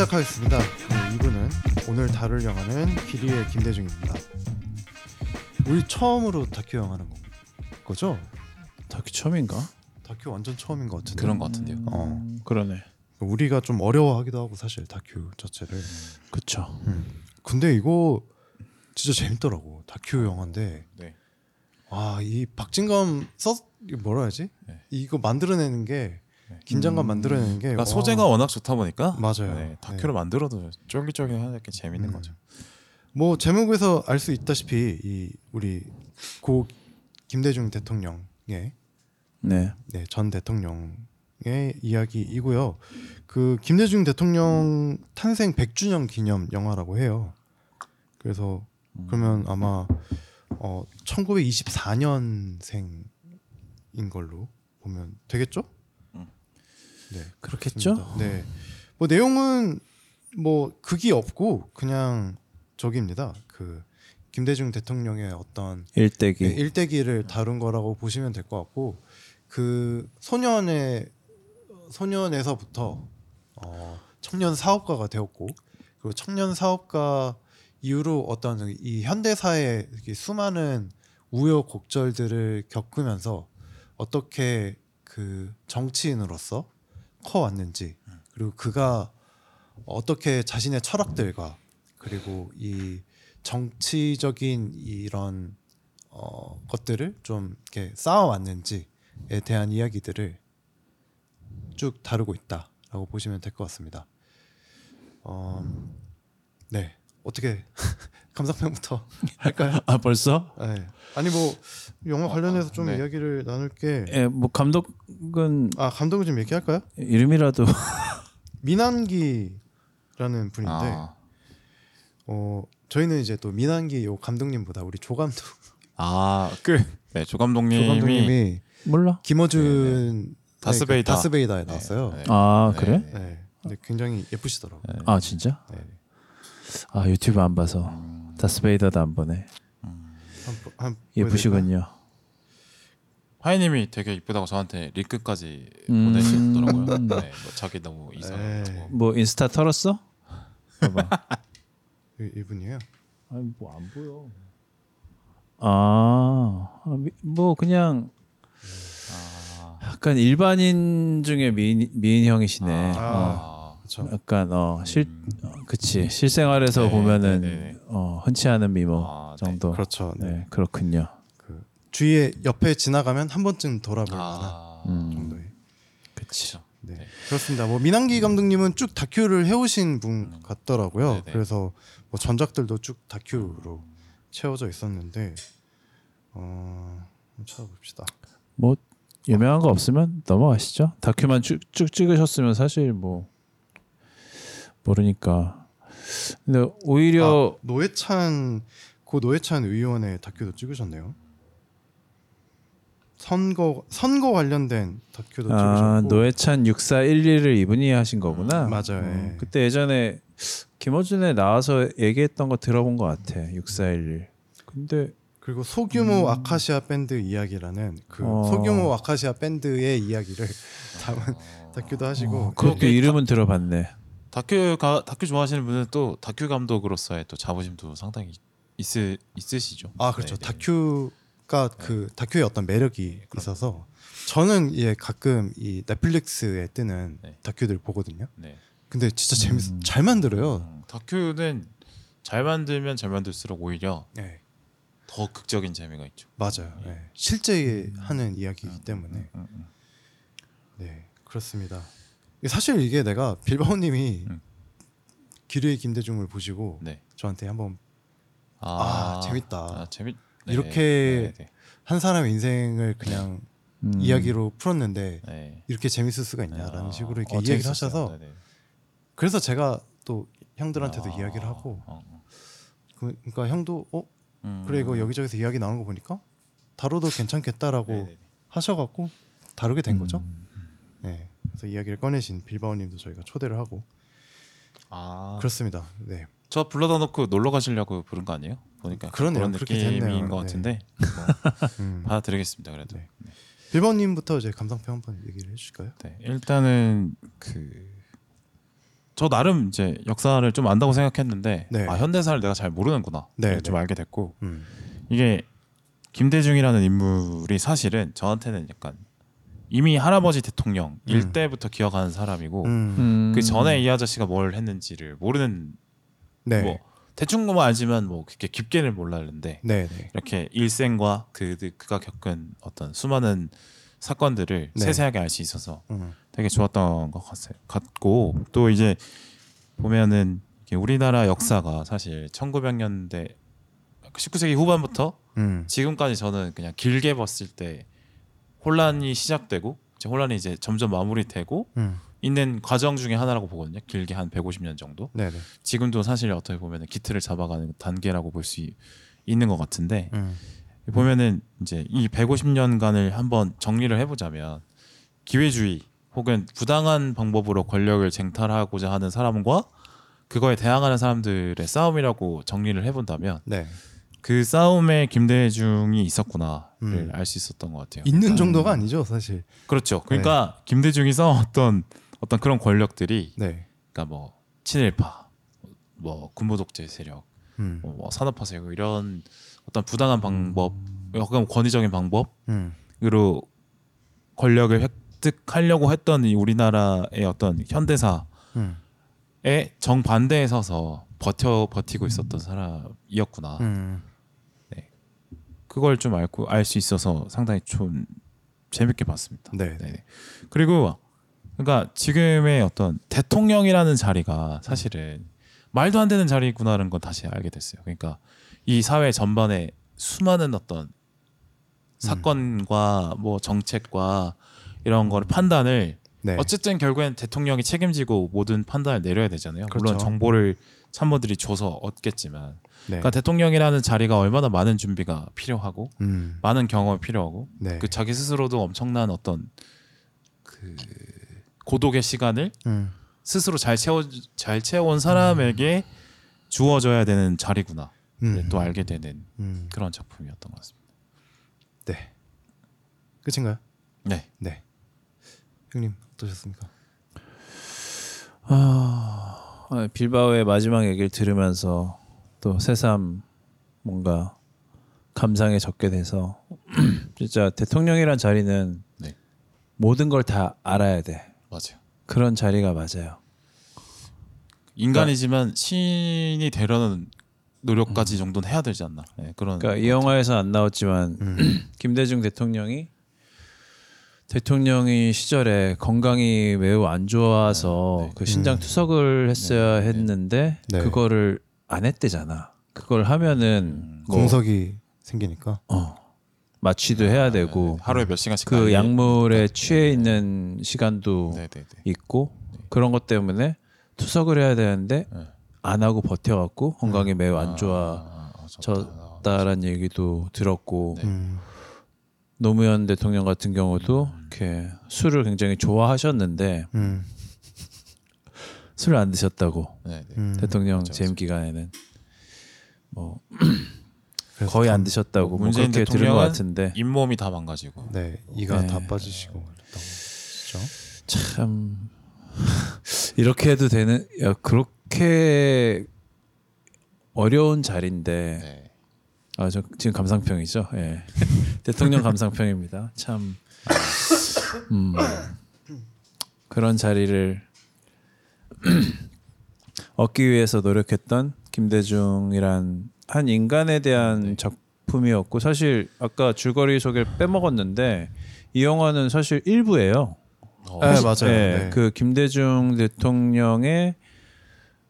2부 시작하겠습니다. 네, 2부는 오늘 다룰 영화는 비리의 김대중입니다. 우리 처음으로 다큐 영화는 거- 거죠? 다큐 처음인가? 다큐 완전 처음인 것 같은데. 그런 것 같은데요. 어. 음, 그러네. 우리가 좀 어려워하기도 하고 사실 다큐 자체를. 그쵸. 근데 이거 진짜 재밌더라고. 다큐 영화인데 네. 와이 박진감 써 뭐라 해야지? 네. 이거 만들어내는 게 긴장감 음. 만들어내는 게 그러니까 와, 소재가 워낙 좋다 보니까 맞아요. 네, 다큐를 네. 만들어도 쫄깃쫄깃하게 재밌는 음. 거죠. 뭐 제목에서 알 수 있다시피 이 우리 고 김대중 대통령의 네. 네, 전 대통령의 이야기이고요. 그 김대중 대통령 탄생 100주년 기념 영화라고 해요. 그래서 그러면 아마 어 1924년생인 걸로 보면 되겠죠? 음. 네, 그렇겠죠? 그렇습니다. 네. 뭐 내용은 뭐 극이 없고 그냥 저기입니다. 그 김대중 대통령의 어떤 일대기. 네, 일대기를 다룬 거라고 보시면 될 것 같고 그 소년의 소년에서부터 어, 청년 사업가가 되었고 그리고 청년 사업가 이후로 어떤 이 현대사의 수많은 우여곡절들을 겪으면서 어떻게 그 정치인으로서 커왔는지 그리고 그가 어떻게 자신의 철학들과 그리고 이 정치적인 이런 어, 것들을 좀 이렇게 쌓아왔는지에 대한 이야기들을 쭉 다루고 있다라고 보시면 될 것 같습니다. 어, 네 어떻게 감상평부터 할까요? 아 벌써? 네. 아니 뭐 영화 관련해서 좀 네. 이야기를 나눌게. 예, 뭐 감독은 아 감독을 좀 얘기할까요? 이름이라도 민한기라는 분인데 아, 어 저희는 이제 또 민한기 요 감독님보다 우리 조 감독 아, 그 네, 조조 감독님이 감독님이 몰라. 김어준 다스베이다. 다스베이다에 나왔어요. 네, 네. 아 네. 그래? 네. 근데 굉장히 예쁘시더라고요. 네. 아 진짜? 네. 아 유튜브 안 봐서 음, 다스베이더도 안 보네. 한, 보- 한 예쁘시군요. 하이님이 되게 이쁘다고 저한테 링크까지 음. 보내시더라고요. 네, 뭐 자기 너무 이상하고 에이. 뭐 인스타 털었어? 봐봐. 이- 이분이에요. 아니 뭐 안 보여. 아, 아, 미- 뭐 그냥 아, 약간 일반인 중에 미인 미인 형이시네. 어. 아, 그렇죠. 약간 어실 어, 그치 실생활에서 네, 보면은 네, 네. 어 흔치 않은 미모 아, 네. 정도. 그렇죠. 네. 네 그렇군요. 그 주위에 옆에 지나가면 한 번쯤 돌아볼 만한 아, 음. 정도의. 그치. 그렇죠. 네. 네. 그렇습니다. 뭐 민한기 감독님은 쭉 다큐를 해오신 분 같더라고요. 네네. 그래서 뭐 전작들도 쭉 다큐로 채워져 있었는데 어 한번 찾아봅시다. 뭐 유명한 거 없으면 넘어가시죠. 다큐만 쭉, 쭉 찍으셨으면 사실 뭐 모르니까. 근데 오히려 아, 노회찬 고 노회찬 의원의 다큐도 찍으셨네요. 선거 선거 관련된 다큐도 아, 찍으셨고 노회찬 6411을 이분이 하신 거구나. 맞아요. 어, 예. 그때 예전에 김어준에 나와서 얘기했던 거 들어본 것 같아. 6411. 근데 그리고 소규모 아카시아 밴드 이야기라는 그 어. 소규모 아카시아 밴드의 이야기를 담은 어, 다큐도 하시고 어, 그게 이름은 들어봤네. 다큐 가 다큐 좋아하시는 분은 또 다큐 감독으로서의 또 자부심도 상당히 있으 있으시죠. 아 그렇죠. 네, 네. 다큐가 그 다큐의 어떤 매력이 있어서 저는 예 가끔 이 넷플릭스에 뜨는 네. 다큐들 보거든요. 네. 근데 진짜 재밌 음. 잘 만들어요. 음, 다큐는 잘 만들면 잘 만들수록 오히려 네 더 극적인 재미가 있죠. 맞아요. 네. 실제 하는 이야기이기 때문에 음, 음. 네 그렇습니다. 사실 이게 내가 빌바오님이 음. 기류의 김대중을 보시고 네. 저한테 한번 아, 재밌다. 아, 재밌. 이렇게 네, 한 사람의 인생을 그냥 음. 이야기로 풀었는데 네, 네. 이렇게 재밌을 수가 있냐라는 아, 식으로 이렇게 어, 이야기를 재밌었어요. 하셔서 네, 네. 그래서 제가 또 형들한테도 아, 이야기를 하고 어, 어. 그, 그러니까 형도 어 음. 그래 이거 여기저기서 이야기 나오는 거 보니까 다뤄도 괜찮겠다라고 네, 네. 하셔갖고 다루게 된 거죠. 음. 네. 그래서 이야기를 꺼내신 빌바오님도 저희가 초대를 하고 아, 그렇습니다. 네. 저 불러다 놓고 놀러 가시려고 부른 거 아니에요? 보니까 그러네요. 런 그렇게 느낌인 됐네요. 것 네. 같은데 음. 받아드리겠습니다. 그래도. 네. 빌바오님부터 이제 감상평 한번 얘기를 해주실까요? 네, 일단은 그 저 나름 이제 역사를 좀 안다고 생각했는데 네. 아 현대사를 내가 잘 모르는구나 네, 좀 네. 알게 됐고 음. 이게 김대중이라는 인물이 사실은 저한테는 약간 이미 할아버지 대통령 음. 일 때부터 기억하는 사람이고 음. 음. 그 전에 이 아저씨가 뭘 했는지를 모르는 네. 뭐 대충 뭐 알지만 뭐 그렇게 깊게는 몰랐는데 네, 네. 이렇게 일생과 그 그가 겪은 어떤 수많은 사건들을 네. 세세하게 알 수 있어서 음. 되게 좋았던 것 같- 같고 또 이제 보면은 우리나라 역사가 사실 1900년대 19세기 후반부터 음. 지금까지 저는 그냥 길게 봤을 때 혼란이 시작되고 이제 혼란이 이제 점점 마무리되고 음. 있는 과정 중에 하나라고 보거든요. 길게 한 150년 정도. 네, 네. 지금도 사실 어떻게 보면 기틀을 잡아가는 단계라고 볼 수 있는 것 같은데 음. 보면은 이제 이 150년간을 한번 정리를 해보자면 기회주의 혹은 부당한 방법으로 권력을 쟁탈하고자 하는 사람과 그거에 대항하는 사람들의 싸움이라고 정리를 해본다면 네. 그 싸움에 김대중이 있었구나를 음. 알수 있었던 것 같아요. 있는 정도가 아니죠, 사실. 그렇죠. 그러니까 김대중이 싸웠던 어떤 그런 권력들이 네. 그러니까 뭐 친일파, 뭐 군부독재 세력, 음. 뭐 산업화 세력 이런 어떤 부당한 방법, 혹은 권위적인 방법으로 음. 권력을 획득하려고 했던 이 우리나라의 어떤 현대사의 음. 정반대에 서서 버텨 버티고 있었던 사람이었구나. 음. 그걸 좀 알고 알 수 있어서 상당히 좀 재밌게 봤습니다. 네. 네네. 그리고 그러니까 지금의 어떤 대통령이라는 자리가 사실은 말도 안 되는 자리구나라는 건 다시 알게 됐어요. 그러니까 이 사회 전반에 수많은 어떤 사건과 뭐 정책과 이런 거를 판단을 네. 어쨌든 결국엔 대통령이 책임지고 모든 판단을 내려야 되잖아요. 물론 그렇죠. 정보를 참모들이 줘서 얻겠지만, 네. 그러니까 대통령이라는 자리가 얼마나 많은 준비가 필요하고 음. 많은 경험이 필요하고 네. 그 자기 스스로도 엄청난 어떤 그 고독의 시간을 음. 스스로 잘 채워 잘 채워온 사람에게 주어져야 되는 자리구나 음. 또 알게 되는 음. 그런 작품이었던 것 같습니다. 네. 끝인가요? 네, 네. 형님 어떠셨습니까? 아, 아, 빌바오의 마지막 얘기를 들으면서 또 새삼 뭔가 감상에 적게 돼서 진짜 대통령이란 자리는 네. 모든 걸 다 알아야 돼. 맞아요. 그런 자리가 맞아요. 인간이지만 신이 되려는 노력까지 정도는 해야 되지 않나? 네, 그런. 그러니까 이 영화에서 안 나왔지만 음. 김대중 대통령이 대통령이 시절에 건강이 매우 안 좋아서 네, 네. 그 신장 음. 투석을 했어야 네, 네. 했는데 네. 그거를 안 했대잖아. 그걸 하면은 음, 뭐, 공석이 생기니까. 어, 마취도 해야 되고 네, 하루에 몇 시간씩 그 약물에 취해 있는 시간도 네, 네, 네. 있고 그런 것 때문에 투석을 해야 되는데 네. 안 하고 버텨갖고 건강이 매우 안 아, 좋아졌다라는 얘기도 들었고 네. 음. 노무현 대통령 같은 경우도 이렇게 술을 굉장히 좋아하셨는데 음. 술을 안 드셨다고 네, 네. 음. 대통령 맞아, 재임 맞아. 기간에는 뭐 거의 안 참- 드셨다고 뭐 문재인 그렇게 들은 것 대통령은 같은데 잇몸이 다 망가지고. 네 이가 네. 다 빠지시고 그랬다고 그렇죠. 참 이렇게 해도 되는 야 그렇게 어려운 자리인데 네. 아저 지금 감상평이죠. 예. 대통령 감상평입니다. 참 음, 그런 자리를 얻기 위해서 노력했던 김대중이란 한 인간에 대한 네. 작품이었고 사실 아까 줄거리 소개를 빼먹었는데 이 영화는 사실 일부예요. 어, 네, 맞아요. 네, 네. 그 김대중 대통령의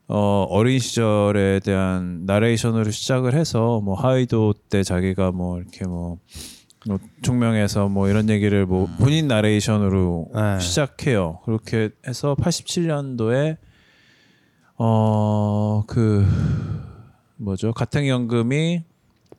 어, 어린 시절에 대한 나레이션으로 시작을 해서 뭐 하이도 때 자기가 뭐 이렇게 뭐, 뭐 총명해서 뭐 이런 얘기를 뭐 음. 본인 나레이션으로 네. 시작해요. 그렇게 해서 87년도에 어 그 뭐죠 가택연금이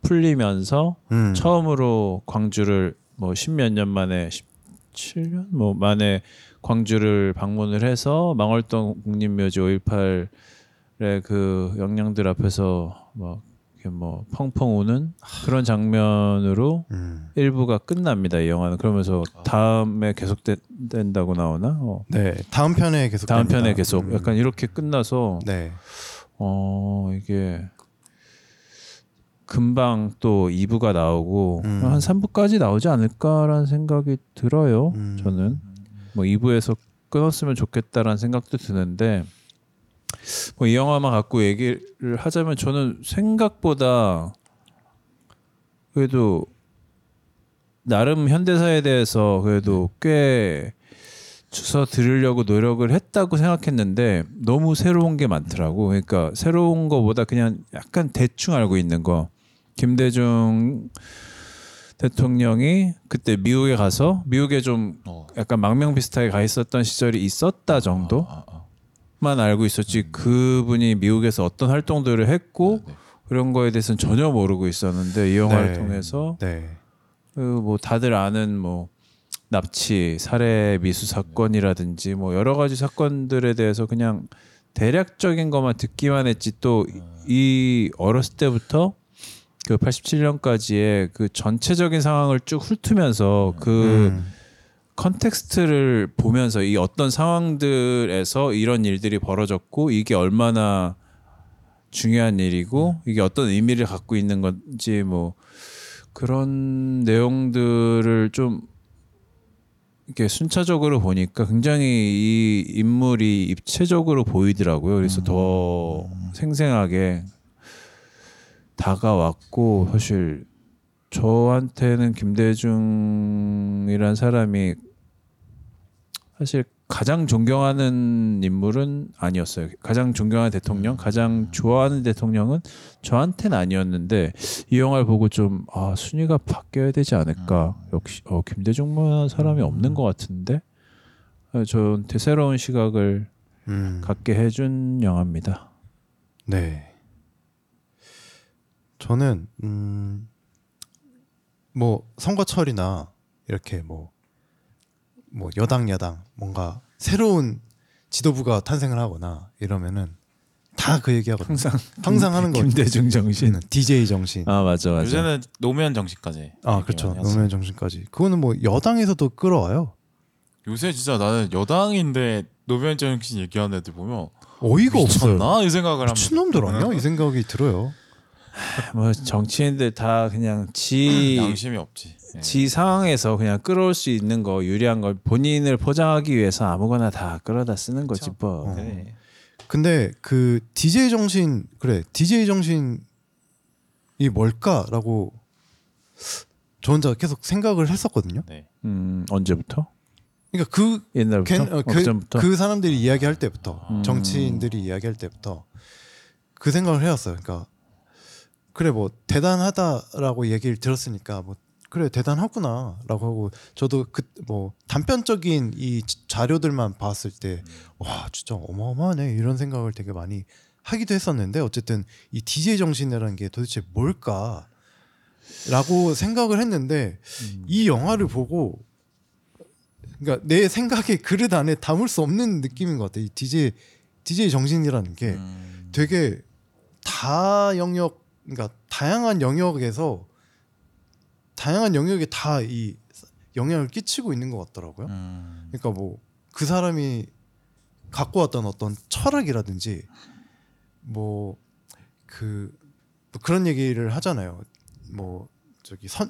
풀리면서 음. 처음으로 광주를 뭐 십몇 년 만에 17년 뭐 만에 광주를 방문을 해서 망월동 국립묘지 5.18의 그 영령들 앞에서 막 뭐 펑펑 우는 그런 장면으로 음. 일부가 끝납니다. 이 영화는 그러면서 다음에 계속된다고 나오나? 어. 네 다음 편에 계속 다음 됩니다. 편에 계속 음. 약간 이렇게 끝나서 네 어 이게 금방 또 2부가 나오고 음. 한 3부까지 나오지 않을까라는 생각이 들어요. 음. 저는 뭐 2부에서 끊었으면 좋겠다라는 생각도 드는데 뭐 이 영화만 갖고 얘기를 하자면 저는 생각보다 그래도 나름 현대사에 대해서 그래도 꽤 주워 들으려고 노력을 했다고 생각했는데 너무 새로운 게 많더라고. 그러니까 새로운 거보다 그냥 약간 대충 알고 있는 거. 김대중 대통령이 그때 미국에 가서 미국에 좀 어. 약간 망명 비슷하게 가 있었던 시절이 있었다 정도 만 아, 아. 알고 있었지 그분이 미국에서 어떤 활동들을 했고 네. 그런 거에 대해서는 전혀 모르고 있었는데 이 영화를 네. 통해서 네. 그뭐 다들 아는 뭐 납치 살해 미수 사건이라든지 뭐 여러 가지 사건들에 대해서 그냥 대략적인 것만 듣기만 했지 또 이 어렸을 때부터 그 87년까지의 그 전체적인 상황을 쭉 훑으면서 그 음. 컨텍스트를 보면서 이 어떤 상황들에서 이런 일들이 벌어졌고 이게 얼마나 중요한 일이고 이게 어떤 의미를 갖고 있는 건지 뭐 그런 내용들을 좀 이렇게 순차적으로 보니까 굉장히 이 인물이 입체적으로 보이더라고요. 그래서 더 생생하게 다가왔고 사실 저한테는 김대중이란 사람이 사실 가장 존경하는 인물은 아니었어요. 가장 존경하는 대통령, 가장 좋아하는 대통령은 저한테는 아니었는데 이 영화를 보고 좀 아, 순위가 바뀌어야 되지 않을까. 역시 어, 김대중만한 사람이 없는 것 같은데 어, 저한테 새로운 시각을 음. 갖게 해준 영화입니다. 네. 저는 음, 뭐 선거철이나 이렇게 뭐, 뭐 여당 야당 뭔가 새로운 지도부가 탄생을 하거나 이러면은 다 그 얘기하거든요. 항상 항상 하는 거. 김대중 정신. DJ 정신. 아 맞아 맞아. 요새는 노무현 정신까지. 아 그렇죠. 노무현 정신까지. 그거는 뭐 여당에서도 끌어와요. 요새 진짜 나는 여당인데 노무현 정신 얘기하는 애들 보면 어이가 없어요. 미쳤나 이 생각을 합니다. 미친놈들 아니야? 이 생각이 들어요. 뭐 정치인들 다 그냥 지 양심이 없지. 예. 지 상황에서 그냥 끌어올 수 있는 거 유리한 걸 본인을 포장하기 위해서 아무거나 다 끌어다 쓰는 거지 그쵸. 뭐. 어. 네. 근데 그 DJ 정신 그래 DJ 정신이 뭘까라고 저 혼자 계속 생각을 했었거든요. 네. 음 언제부터? 그러니까 그, 옛날부터? 걘- 어, 그? 그 사람들이 이야기할 때부터 음. 정치인들이 이야기할 때부터 그 생각을 해왔어요. 그러니까 그래 뭐 대단하다라고 얘기를 들었으니까 뭐 그래 대단하구나라고 하고 저도 그 뭐 단편적인 이 자- 자료들만 봤을 때 와 진짜 어마어마하네 이런 생각을 되게 많이 하기도 했었는데 어쨌든 이 DJ 정신이라는 게 도대체 뭘까라고 생각을 했는데 음. 이 영화를 보고 그러니까 내 생각의 그릇 안에 담을 수 없는 느낌인 것 같아요. 이 DJ DJ 정신이라는 게 음. 되게 다 영역 그러니까 다양한 영역에서 다양한 영역에 다 이 영향을 끼치고 있는 것 같더라고요. 음. 그러니까 뭐 그 사람이 갖고 왔던 어떤 철학이라든지 뭐 그 그런 얘기를 하잖아요. 뭐 저기 선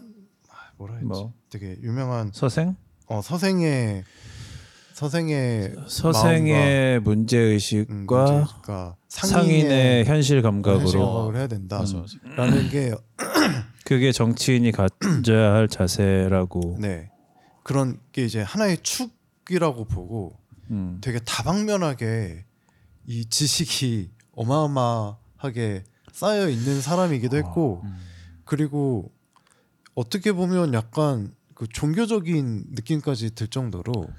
아, 뭐라 했지? 뭐? 되게 유명한 서생? 어 서생의 서생의 서생의 문제 음, 의식과 그러니까 상인의 현실 감각으로 감각을 해야 된다라는 맞아. 게 그게 정치인이 가져야 할 자세라고. 네. 그런 게 이제 하나의 축이라고 보고 음. 되게 다방면하게 이 지식이 어마어마하게 쌓여 있는 사람이기도 했고 음. 그리고 어떻게 보면 약간 그 종교적인 느낌까지 들 정도로 어.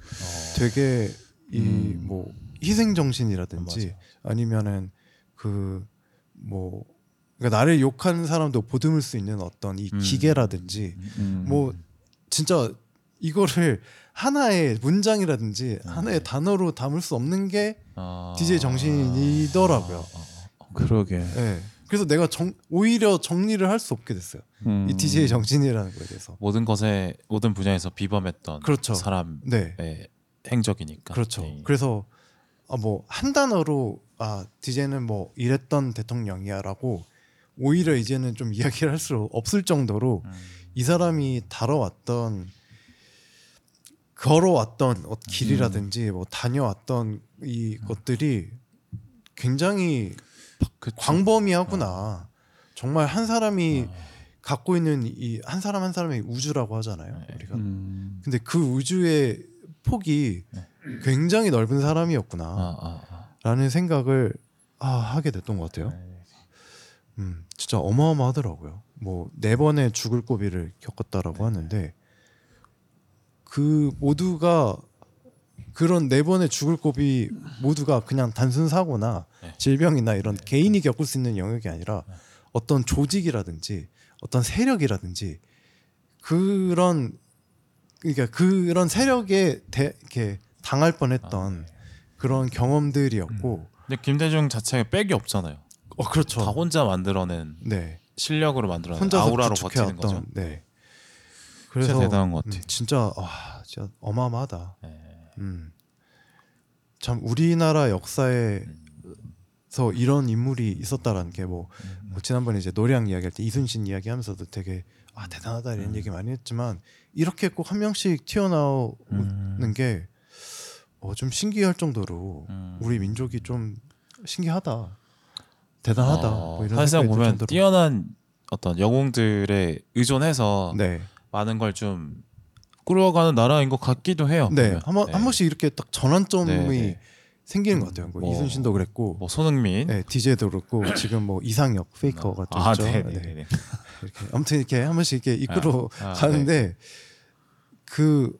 되게 이 음. 뭐 희생 정신이라든지 맞아. 아니면은 그 뭐 그러니까 나를 욕하는 사람도 보듬을 수 있는 어떤 이 음. 기계라든지 음. 뭐 진짜 이거를 하나의 문장이라든지 하나의 단어로 담을 수 없는 게 아. DJ 정신이더라고요. 아, 아, 아. 그러게. 예. 그래서 내가 정, 오히려 정리를 할 수 없게 됐어요. 음. 이 DJ 정신이라는 거에 대해서. 모든 것에 모든 분야에서 비범했던 그렇죠. 사람의 네, 행적이니까. 그렇죠. 네. 그래서 아, 뭐 한 단어로 아 DJ는 뭐 이랬던 대통령이야라고 오히려 이제는 좀 이야기를 할 수 없을 정도로 음. 이 사람이 다뤄왔던 걸어왔던 어, 길이라든지 뭐 다녀왔던 이 것들이 굉장히 그쵸. 광범위하구나. 정말 한 사람이 어. 갖고 있는 이 한 사람 한 사람의 우주라고 하잖아요. 네. 우리가. 음. 근데 그 우주의 폭이 굉장히 넓은 사람이었구나. 아, 아, 아. 라는 생각을 아, 하게 됐던 것 같아요. 네. 음, 진짜 어마어마하더라고요. 뭐 네 번의 죽을 고비를 겪었다라고 하는데 그 모두가 그런 네 번의 죽을 고비 모두가 그냥 단순 사고나 네. 질병이나 이런 개인이 겪을 수 있는 영역이 아니라 어떤 조직이라든지 어떤 세력이라든지 그런 그러니까 그런 세력에 대, 이렇게 당할 뻔했던 그런 경험들이었고 근데 김대중 자체가 백이 없잖아요. 어 그렇죠. 다 혼자 만들어낸 네. 실력으로 만들어낸 아우라로 버티는 거죠. 네. 진짜 그래서 대단한 것 같아요. 음, 진짜 와 진짜 어마어마하다. 네. 음. 참 우리나라 역사에서 이런 인물이 있었다라는 게뭐 음. 지난번에 이제 노량 이야기할 때 이순신 이야기하면서도 되게 아 대단하다 이런 음. 얘기 많이 했지만 이렇게 꼭 한 명씩 튀어나오는 음. 게 어, 좀 신기할 정도로 음. 우리 민족이 좀 신기하다. 대단하다. 어, 뭐 이런 사실상 보면 정도로. 뛰어난 어떤 영웅들에 의존해서 네. 많은 걸 좀 꾸려가는 나라인 것 같기도 해요. 네, 보면. 한, 번, 네. 한 번씩 이렇게 딱 전환점이 네, 네. 생기는 것 같아요. 뭐 뭐, 이순신도 그랬고, 뭐 손흥민, 네, DJ도 그렇고, 지금 뭐 이상혁 페이커가 또 아, 있죠. 네, 네, 네, 네. 이렇게 아무튼 이렇게 한 번씩 이렇게 이끌어 아, 아, 가는데 그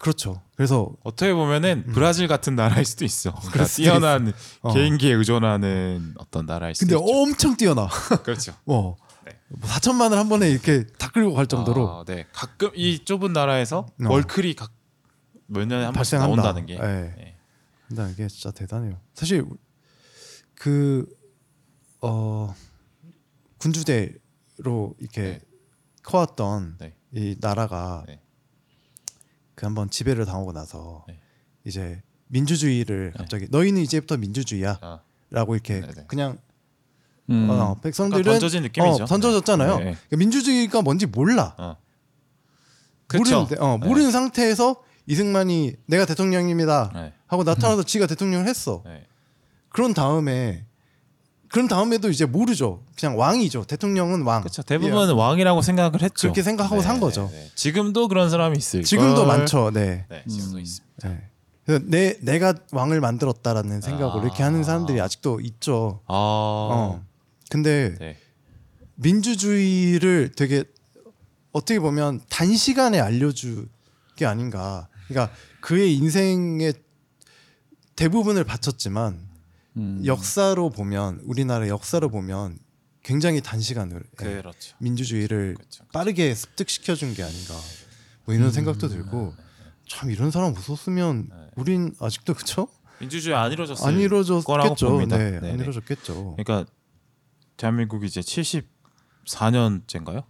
그렇죠. 그래서 어떻게 보면은 브라질 같은 나라일 수도 있어. 그러니까 음. 뛰어난 어. 개인기에 의존하는 어떤 나라일 수도 근데 있죠. 엄청 뛰어나. 그렇죠. 어, 네. 뭐 4천만을 한 번에 이렇게 다 끌고 갈 정도로 아, 네. 가끔 이 좁은 나라에서 어. 월클이 각 몇 년에 한 번씩. 나온다는 게 네. 네. 근데 이게 진짜 대단해요. 사실 그 어, 군주대로 이렇게 네. 커왔던 네. 이 나라가 네. 그 한번 지배를 당하고 나서 네. 이제 민주주의를 네. 갑자기 너희는 이제부터 민주주의야라고 아, 이렇게 네네. 그냥 음. 어, 백성들은 약간 던져진 느낌이죠. 어, 던져졌잖아요. 네. 네. 그러니까 민주주의가 뭔지 몰라. 어. 그쵸? 모르는, 어, 네. 모르는 상태에서 이승만이 내가 대통령입니다 네. 하고 나타나서 지가 대통령을 했어. 네. 그런 다음에 그런 다음에도 이제 모르죠. 그냥 왕이죠. 대통령은 왕. 그렇죠. 대부분은 왕이라고 생각을 했죠. 그렇게 생각하고 산 거죠. 네. 지금도 그런 사람이 있을 지금도 걸. 많죠. 네. 네, 지금도 음. 있습니다. 네. 그래서 내 내가 왕을 만들었다라는 생각으로 아. 이렇게 하는 사람들이 아직도 있죠. 아, 어. 근데 네. 민주주의를 되게 어떻게 보면 단시간에 알려준 게 아닌가. 그러니까 그의 인생의 대부분을 바쳤지만 음. 역사로 보면 우리나라 역사로 보면 굉장히 단시간으로 예, 그렇죠. 민주주의를 그렇죠. 빠르게 습득시켜 준 게 아닌가. 뭐 이런 생각도 들고 참 이런 사람 없었으면 네. 우린 아직도 그쵸? 민주주의 안 이루어졌을 안 이루어졌겠죠. 네, 네, 안 네. 이루어졌겠죠. 그러니까 대한민국이 이제 74년째인가요?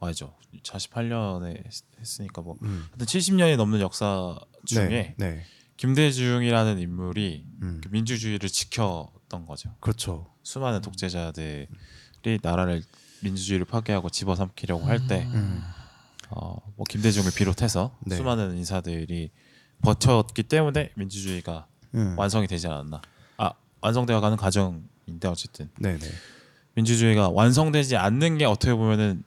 아니죠. 48년에 했으니까 뭐 음. 하여튼 70년이 넘는 역사 중에 네, 네. 김대중이라는 인물이 음. 그 민주주의를 지켰던 거죠. 그렇죠. 수많은 독재자들이 나라를 민주주의를 파괴하고 집어삼키려고 할 때 음. 어, 뭐 김대중을 비롯해서 네. 수많은 인사들이 버텼기 때문에 민주주의가 음. 완성이 되지 않았나. 아 완성되어 가는 과정인데 어쨌든 네, 네. 민주주의가 완성되지 않는 게 어떻게 보면은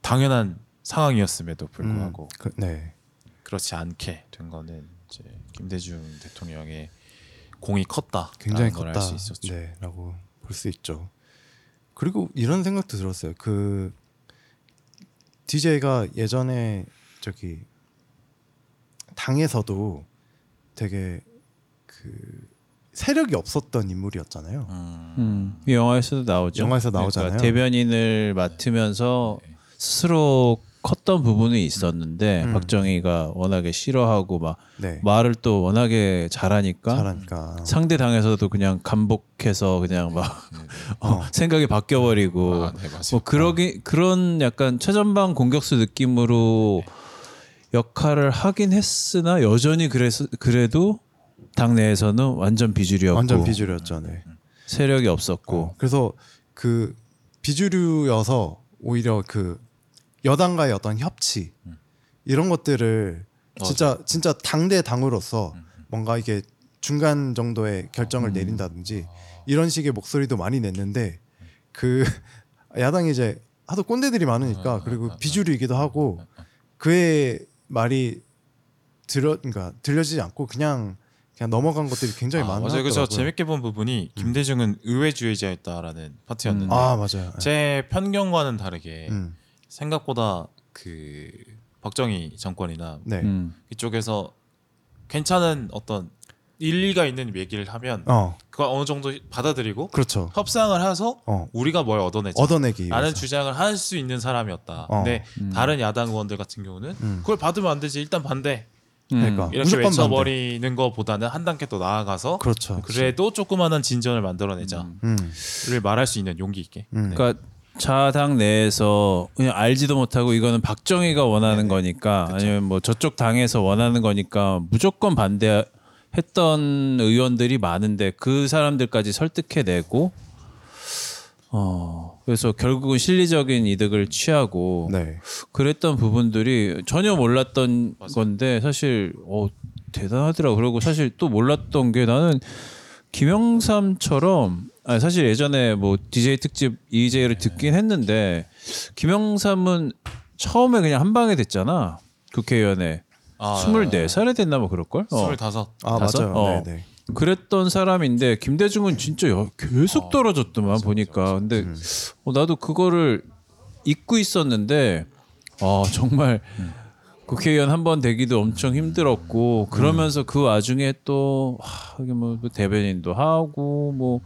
당연한 상황이었음에도 불구하고 음, 그, 네. 그렇지 않게 된 거는 이제 김대중 대통령의 공이 컸다. 굉장히 걸 컸다. 알수 있었죠. 네 라고 볼 수 있죠. 그리고 이런 생각도 들었어요. 그 DJ가 예전에 저기 당에서도 되게 그 세력이 없었던 인물이었잖아요. 음. 음, 이 영화에서도 나오죠. 영화에서 나오잖아요. 그러니까 대변인을 맡으면서 네. 스스로 컸던 부분이 있었는데 음. 박정희가 워낙에 싫어하고 막 네. 말을 또 워낙에 잘하니까 잘하니까. 상대 당에서도 그냥 감복해서 그냥 막 어, 어. 생각이 바뀌어 버리고 아, 네. 뭐 그러기 그런 약간 최전방 공격수 느낌으로 역할을 하긴 했으나 여전히 그래서 그래도 당내에서는 완전 비주류였고 완전 비주류였죠. 네. 세력이 없었고 어, 그래서 그 비주류여서 오히려 그 여당과의 어떤 협치 이런 것들을 진짜 진짜 당대 당으로서 뭔가 이게 중간 정도의 결정을 내린다든지 이런 식의 목소리도 많이 냈는데 그 야당이 이제 하도 꼰대들이 많으니까 그리고 비주류이기도 하고 그의 말이 들어 그러니까 들려지지 않고 그냥 그냥 넘어간 것들이 굉장히 아, 많았더라고요. 맞아요. 그래서 재밌게 본 부분이 김대중은 의회주의자였다라는 파트였는데 아 맞아요. 제 편견과는 다르게 음, 생각보다 그 박정희 정권이나 네. 음. 이쪽에서 괜찮은 어떤 일리가 있는 얘기를 하면 어 그걸 어느 정도 받아들이고 그렇죠. 협상을 해서 어 우리가 뭘 얻어내자 얻어내기 라는 위해서. 주장을 할 수 있는 사람이었다. 어. 근데 다른 야당 의원들 같은 경우는 음. 그걸 받으면 안 되지. 일단 반대. 그러니까 이렇게 외쳐버리는 것보다는 한 단계 또 나아가서 그렇죠. 그래도 조그마한 진전을 만들어내자를 음, 말할 수 있는 용기 있게. 음. 그러니까 자당 내에서 그냥 알지도 못하고 이거는 박정희가 원하는 거니까 아니면 뭐 저쪽 당에서 원하는 거니까 무조건 반대했던 의원들이 많은데 그 사람들까지 설득해내고 어 그래서 결국은 실리적인 이득을 취하고 네. 그랬던 부분들이 전혀 몰랐던 건데 사실 어 대단하더라고. 그리고 사실 또 몰랐던 게 나는 김영삼처럼 아니 사실 예전에 뭐 DJ 특집 EJ를 듣긴 했는데 김영삼은 처음에 그냥 한 방에 됐잖아. 국회의원에 아, 24살에 됐나 뭐 그럴 걸? 어. 스물다섯. 아 다섯? 맞아요. 어. 네, 네. 그랬던 사람인데 김대중은 진짜 여- 계속 떨어졌더만 보니까 근데 어, 나도 그거를 잊고 있었는데 아 정말 국회의원 한 번 되기도 엄청 힘들었고 그러면서 그 와중에 또 하, 이게 뭐 대변인도 하고 뭐또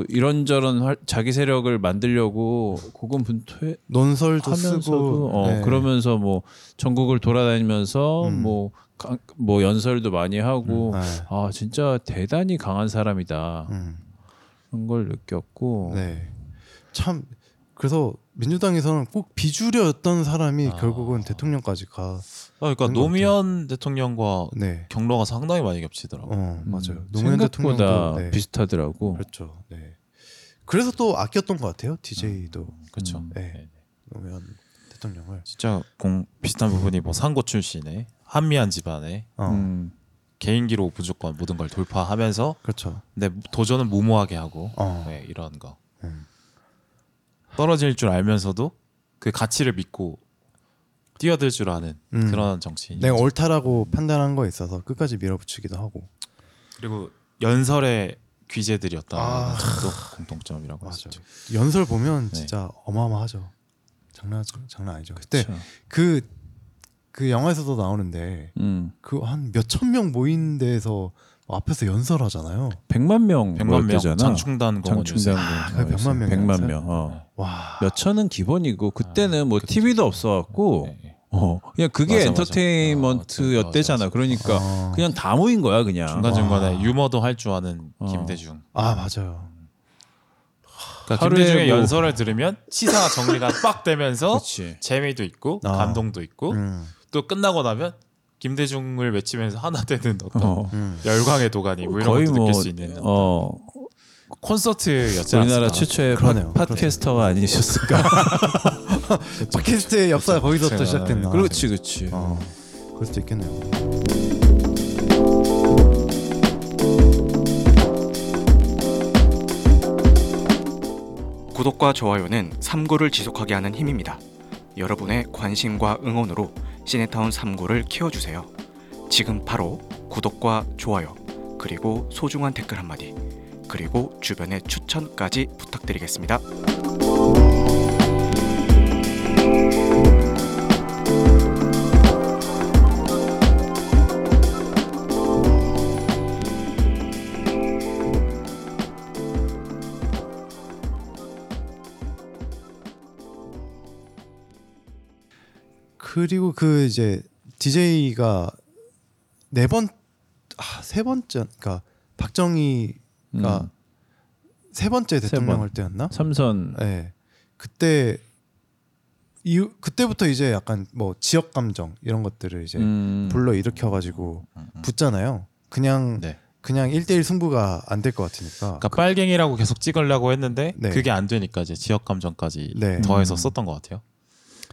음. 이런저런 활- 자기 세력을 만들려고 고군분투해 논설도 쓰고 어, 네. 그러면서 뭐 전국을 돌아다니면서 음. 뭐, 강- 뭐 연설도 많이 하고 네. 아 진짜 대단히 강한 사람이다 음. 그런 걸 느꼈고 네. 참 그래서 민주당에서는 꼭 비주류였던 사람이 아. 결국은 대통령까지 가. 아, 그러니까 노무현 대통령과 네. 경로가 상당히 많이 겹치더라고. 요 어 맞아요. 음, 노무현 생각보다 대통령도 네. 비슷하더라고 그렇죠. 네. 그래서 또 아꼈던 것 같아요. DJ도 그렇죠. 음. 네. 노무현 대통령을. 진짜 공 비슷한 부분이 뭐 상고 출신의 한미한 집안의 어 음. 개인기로 무조건 모든 걸 돌파하면서 그렇죠. 근데 도전은 무모하게 하고 어. 네, 이런 거 음. 떨어질 줄 알면서도 그 가치를 믿고 뛰어들 줄 아는 음. 그런 정치인. 내가 옳다라고 판단한 거에 있어서 끝까지 밀어붙이기도 하고. 그리고 연설의 귀재들이었다. 아. 또 공통점이라고. 하죠. 연설 보면 네. 진짜 어마어마하죠. 장난 장난 아니죠. 그때 그쵸. 그그 영화에서도 나오는데 음. 그한 몇 천 명 모인 데에서 앞에서 연설하잖아요. 100만 명 100만 명 모였대잖아. 장충단 장충단 공원에서 그 100만 명이었어요? 100만 명. 어. 와. 몇 천은 기본이고 그때는 뭐 TV도 없어갖고 네, 네. 어 그냥 그게 맞아, 맞아. 엔터테인먼트였대잖아. 아, 맞아, 그러니까 어. 그냥 다 모인 거야 그냥. 중간 중간에 유머도 할 줄 아는 어. 김대중. 아 맞아요. 그러니까 하루에 김대중의 뭐- 연설을 들으면 시사 정리가 빡 되면서. 재미도 있고 아. 감동도 있고 음, 또 끝나고 나면 김대중을 외치면서 하나 되는 어떤 어. 음. 열광의 도가니 뭐 이런 거의 것도 뭐 느낄 수 있는 어 콘서트였지 우리나라? 최초의 그러네요. 팟, 팟캐스터가 아니셨을까? 팟캐스트의 역사가 거기서부터 제가- 시작됐나. 그렇지, 그렇지. 어, 그럴 수도 있겠네요. 구독과 좋아요는 삼구를 지속하게 하는 힘입니다. 여러분의 관심과 응원으로 시네타운 3구를 키워주세요. 지금 바로 구독과 좋아요 그리고 소중한 댓글 한마디 그리고 주변의 추천까지 부탁드리겠습니다. 그리고 그 이제 DJ가 네 번 아, 세 번째 그러니까 박정희가 음. 세 번째 세 대통령 번. 할 때였나? 삼선 네. 그때 이후 그때부터 이제 약간 뭐 지역 감정 이런 것들을 이제 음. 불러 일으켜 가지고 붙잖아요. 그냥 네. 그냥 1대1 승부가 안 될 것 같으니까. 그러니까 빨갱이라고 계속 찍으려고 했는데 네. 그게 안 되니까 이제 지역 감정까지 네. 더해서 음. 썼던 것 같아요.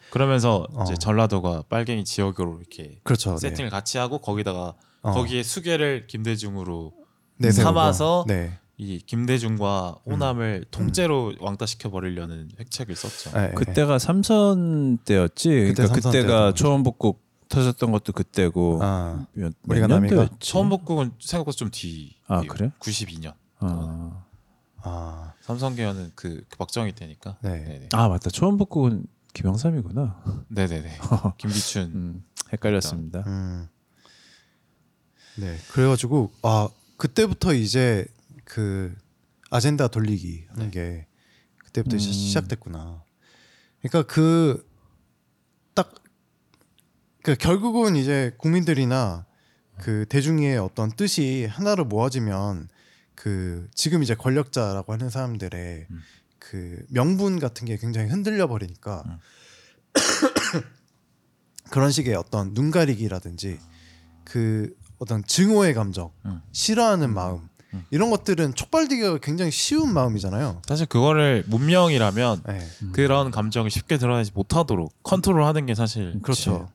그러면서 어. 이제 전라도가 빨갱이 지역으로 이렇게 그렇죠. 네. 세팅을 같이 하고 거기다가 어. 거기에 수계를 김대중으로 내세우고. 삼아서 네. 이 김대중과 음. 호남을 통째로 왕따시켜 버리려는 획책을 썼죠. 네, 네. 그때가 삼선 때였지. 그러니까 삼선 그때가 초원복국 터졌던 것도 그때고. 아, 몇, 우리가 몇 남이가? 년도였지? 처음 복국은 생각보다 좀 뒤. 아, 그래? 92년. 아. 아, 삼성계열은 그, 그 박정희 때니까. 네. 네네. 아 맞다. 초원복국은 김영삼이구나. 네네네. 김비춘. 음, 헷갈렸습니다. 음. 네. 그래가지고 아 그때부터 이제 그 아젠다 돌리기 하는 게 그때부터 시- 음. 시작됐구나. 그러니까 그 딱 그 결국은 이제 국민들이나 그 대중의 어떤 뜻이 하나로 모아지면 그 지금 이제 권력자라고 하는 사람들의 음. 그 명분 같은 게 굉장히 흔들려 버리니까 음. 그런 식의 어떤 눈 가리기라든지 그 어떤 증오의 감정, 음. 싫어하는 마음 음. 이런 것들은 촉발되기가 굉장히 쉬운 마음이잖아요. 사실 그거를 문명이라면 네. 그런 감정을 쉽게 드러내지 못하도록 컨트롤하는 게 사실 그렇죠.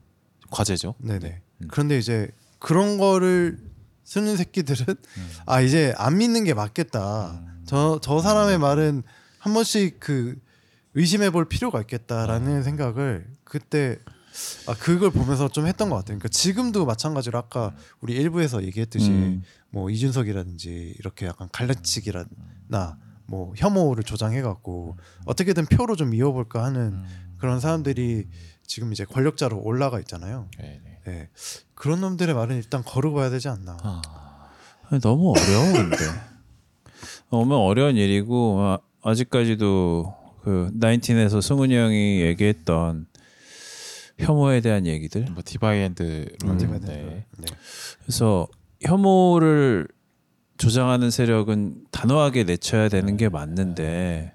과제죠. 네네. 음. 그런데 이제 그런 거를 쓰는 새끼들은 음. 아 이제 안 믿는 게 맞겠다. 저저 사람의 말은 한 번씩 그 의심해 볼 필요가 있겠다라는 아. 생각을 그때 아 그걸 보면서 좀 했던 것 같아요. 그러니까 지금도 마찬가지로 아까 우리 일부에서 얘기했듯이 음. 뭐 이준석이라든지 이렇게 약간 갈라치기나 뭐 혐오를 조장해갖고 어떻게든 표로 좀 이어볼까 하는 음. 그런 사람들이 지금 이제 권력자로 올라가 있잖아요. 네네. 네. 그런 놈들의 말은 일단 거르고야 되지 않나. 아, 너무 어려워 근데 너무 어려운 일이고 아, 아직까지도 그 나인틴에서 승훈이 형이 얘기했던 혐오에 대한 얘기들 뭐 divide and rule. 음. 네. 네. 그래서 혐오를 조장하는 세력은 단호하게 내쳐야 되는 게 맞는데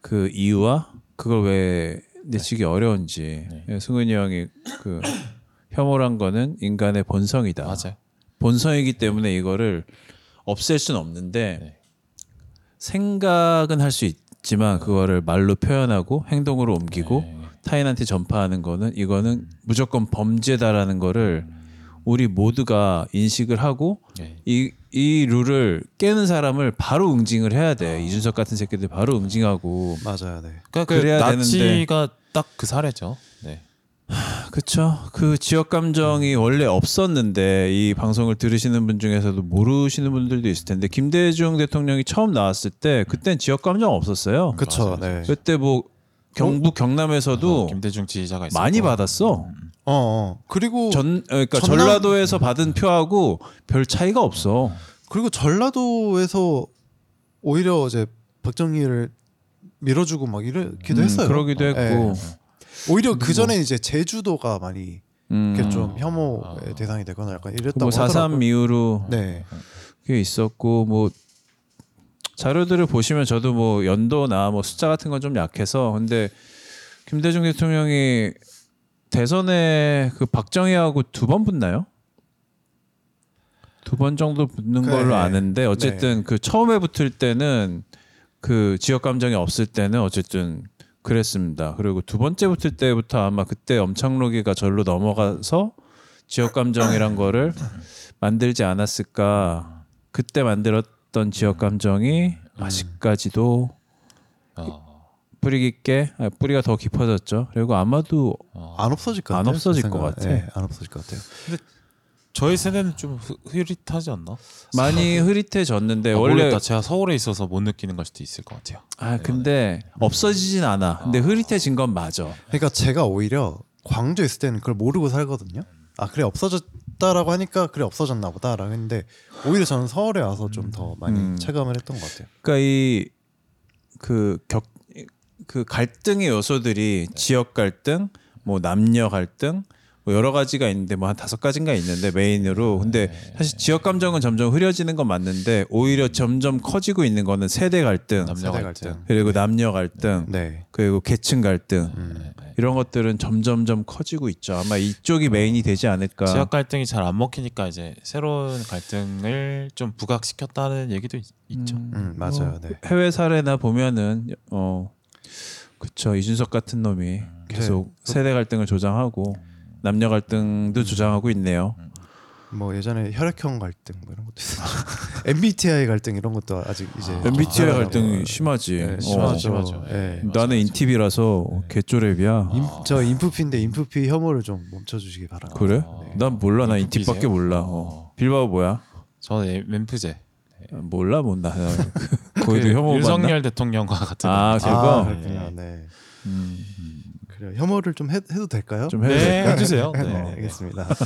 그 이유와 그걸 왜 내치기 어려운지 네. 승훈이 형이 그 혐오란 거는 인간의 본성이다. 맞아요. 본성이기 때문에 이거를 없앨 수는 없는데 네. 생각은 할 수 있지만 그거를 말로 표현하고 행동으로 옮기고 네. 타인한테 전파하는 거는 이거는 무조건 범죄다라는 거를 우리 모두가 인식을 하고 네. 이, 이 룰을 깨는 사람을 바로 응징을 해야 돼. 이준석 같은 새끼들 바로 응징하고. 맞아요. 네. 그러니까 그 나치가 딱 그 사례죠. 네. 그쵸. 그 지역 감정이 원래 없었는데 이 방송을 들으시는 분 중에서도 모르시는 분들도 있을 텐데 김대중 대통령이 처음 나왔을 때 그땐 지역 감정 없었어요. 그쵸. 네. 그때 뭐 경북 경남에서도 어, 김대중 지지자가 있었고. 많이 받았어. 어, 어. 그리고 전 그러니까 전남- 전라도에서 받은 표하고 별 차이가 없어. 그리고 전라도에서 오히려 이제 박정희를 밀어주고 막 이러기도 음, 했어요. 그러기도 했고. 네. 오히려 근데 그 전에 이제 제주도가 많이 음. 이렇게 좀 혐오의 아. 대상이 되거나 약간 이랬다고 뭐 하더라고요. 4.3 이후로 네. 그게 있었고 뭐 자료들을 보시면 저도 뭐 연도나 뭐 숫자 같은 건 좀 약해서 근데 김대중 대통령이 대선에 그 박정희하고 두 번 붙나요? 두 번 정도 붙는 네. 걸로 아는데 어쨌든 그 처음에 붙을 때는 그 지역 감정이 없을 때는 어쨌든 그랬습니다. 그리고 두 번째 붙을 때부터 아마 그때 엄창록이가 절로 넘어가서 지역 감정이란 거를 만들지 않았을까. 그때 만들었던 지역 감정이 아직까지도 어, 뿌리 깊게 아, 뿌리가 더 깊어졌죠. 그리고 아마도 어. 안 없어질 것안 같아요. 없어질 제것 생각은. 같아. 네, 안 없어질 것 같아요. 저희 세대는 좀 흐- 흐릿하지 않나? 많이 흐릿해졌는데 아, 원래 모르겠다. 제가 서울에 있어서 못 느끼는 걸 수도 있을 것 같아요. 아 근데 없어지진 않아. 근데 흐릿해진 건 맞아. 그러니까 제가 오히려 광주에 있을 때는 그걸 모르고 살거든요. 아 그래 없어졌다라고 하니까 그래 없어졌나 보다라고 했는데 오히려 저는 서울에 와서 좀 더 많이 음. 체감을 했던 것 같아요. 그러니까 이 그 격그 갈등의 요소들이 지역 갈등, 뭐 남녀 갈등 뭐 여러 가지가 있는데 뭐 한 다섯 가지인가 있는데 메인으로 근데 사실 지역 감정은 점점 흐려지는 건 맞는데 오히려 점점 커지고 있는 거는 세대 갈등 남녀 세대 갈등. 갈등. 그리고 남녀 갈등 네. 그리고 계층 갈등 음. 이런 것들은 점점점 커지고 있죠. 아마 이쪽이 메인이 되지 않을까. 지역 갈등이 잘 안 먹히니까 이제 새로운 갈등을 좀 부각시켰다는 얘기도 있, 있죠. 음, 맞아요. 네. 해외 사례나 보면은 어 그쵸 이준석 같은 놈이 음. 계속 세대 갈등을 조장하고 남녀 갈등도 조장하고 있네요. 뭐 예전에 혈액형 갈등 뭐 이런 것도 있었죠. MBTI 갈등 이런 것도 아직 이제 MBTI 살아나고. 갈등이 심하지. 네, 어. 심하죠. 심하죠. 예. 맞아, 나는. 인팁이라서 개쪼랩이야. 인, 저 인프피인데 인프피 혐오를 좀 멈춰주시기 바랍니다. 그래? 어. 난 몰라. 나? 인팁밖에 몰라. 어. 빌바오 뭐야? 저는 멤프제. 몰라 뭔다. 거기도 혐오 받나? 그 윤석열 대통령과 같은. 아. 그거? 아, 그렇구나. 네. 음, 그래요. 혐오를 좀 해, 해도 될까요? 좀 해도 네, 될까? 해주세요. 네, 네, 네, 네. 알겠습니다.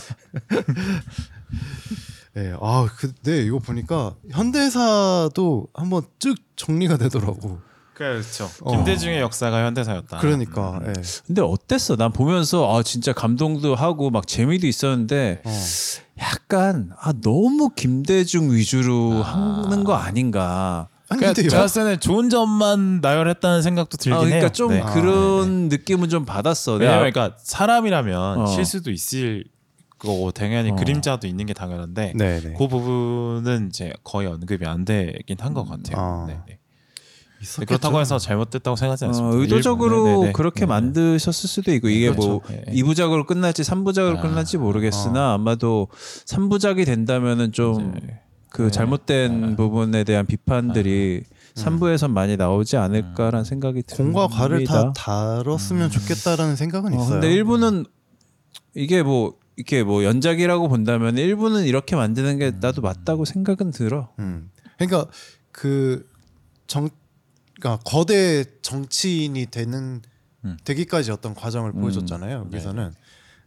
네, 아, 근데 이거 보니까 현대사도 한번 쭉 정리가 되더라고. 그렇죠. 어. 김대중의 역사가 현대사였다. 그러니까, 예. 근데 어땠어? 난 보면서 아 진짜 감동도 하고 막 재미도 있었는데 어. 약간 아 너무 김대중 위주로 아. 하는 거 아닌가. 아니, 그러니까 제가 봤을 때는 좋은 점만 나열했다는 생각도 들긴 아, 그러니까 해요. 좀 네. 그런 느낌은 좀 받았어. 왜냐면 그러니까 사람이라면 어. 실수도 있을 거고 당연히 어. 그림자도 있는 게 당연한데 네, 네. 그 부분은 이제 거의 언급이 안 되긴 한 것 같아요. 아. 네, 네. 있었겠죠. 그렇다고 해서 잘못됐다고 생각하지 어, 않습니다. 의도적으로 일부- 네, 네. 그렇게 네. 만드셨을 수도 있고 이게 뭐 그렇죠. 네. 2부작으로 끝날지 3부작으로 아. 끝날지 모르겠으나 아마도 3부작이 된다면은 좀 그 네. 잘못된 부분에 대한 비판들이 3부에선 많이 나오지 않을까라는 생각이 듭니다. 공과 과를 다 다뤘으면 좋겠다라는 생각은 어, 있어요. 근데 일부는 이게 뭐 이렇게 뭐 연작이라고 본다면 일부는 이렇게 만드는 게 나도 맞다고 생각은 들어. 음. 그러니까 그 정, 그러니까 거대 정치인이 되는 음. 되기까지 어떤 과정을 음. 보여줬잖아요. 네. 여기서는.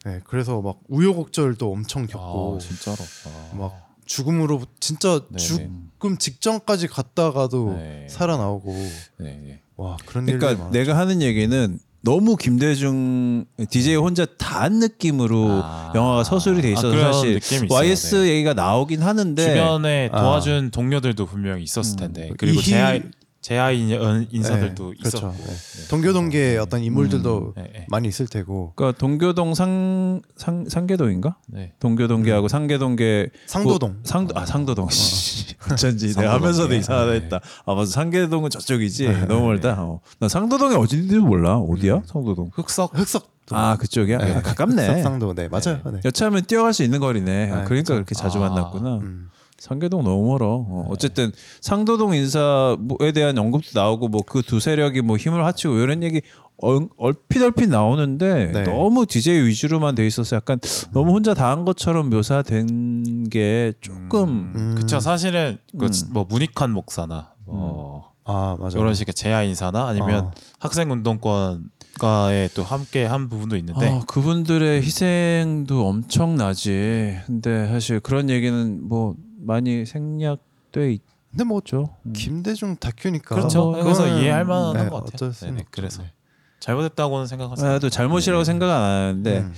네, 그래서 막 우여곡절도 엄청 겪고 아, 진짜로. 아. 막 죽음으로 진짜 네, 죽음 직전까지 갔다가도 네. 살아나오고 네, 네. 와 그런 그러니까. 내가 하는 얘기는 너무 김대중 DJ 혼자 다 한 느낌으로 아. 영화가 서술이 돼 아, 있어서 그런 사실 느낌이 있어요. YS 네. 얘기가 나오긴 하는데 주변에 아. 도와준 동료들도 분명히 있었을 텐데 그리고 이희- 제아 제아 인- 인사들도 네, 그렇죠. 있었고. 네. 동교동계 어떤 인물들도 네, 네. 많이 있을 테고 그러니까 동교동 상, 상 상계동인가? 네. 동교동계하고 상계동계 상도동 뭐, 상도 아 상도동 씨 어쩐지. 내가 하면서도 네. 이상하다 네. 했다. 아 맞아 상계동은 저쪽이지 네. 너무 멀다. 어. 나 상도동이 어딘지 몰라. 어디야? 상도동. 흑석 흑석 아 그쪽이야. 네. 야, 가깝네. 흑석상도 네 맞아요. 네. 여차하면 뛰어갈 수 있는 거리네. 아, 네, 그러니까 그쵸. 그렇게 자주 아. 만났구나. 음. 상계동 너무 멀어. 어, 어쨌든 상도동 인사에 대한 언급도 나오고 뭐 그 두 세력이 뭐 힘을 합치고 이런 얘기 얼, 얼핏 얼핏 나오는데 네. 너무 DJ 위주로만 돼 있어서 약간 너무 혼자 다 한 것처럼 묘사된 게 조금 음. 그쵸 사실은 그 음. 뭐 문익환 목사나 뭐아 맞아요. 이런 식의 제야 인사나 아니면 어. 학생 운동권과에 또 함께 한 부분도 있는데 아, 그분들의 희생도 엄청나지. 근데 사실 그런 얘기는 뭐 많이 생략돼 있죠. 근데 뭐 음. 김대중 다큐니까 그렇죠. 뭐 그래서 그거는, 이해할 만한 네, 것 같아요. 네네, 없죠. 그래서 네. 잘못했다고는 생각하세요. 나도 잘못이라고 생각 안 하는데 음.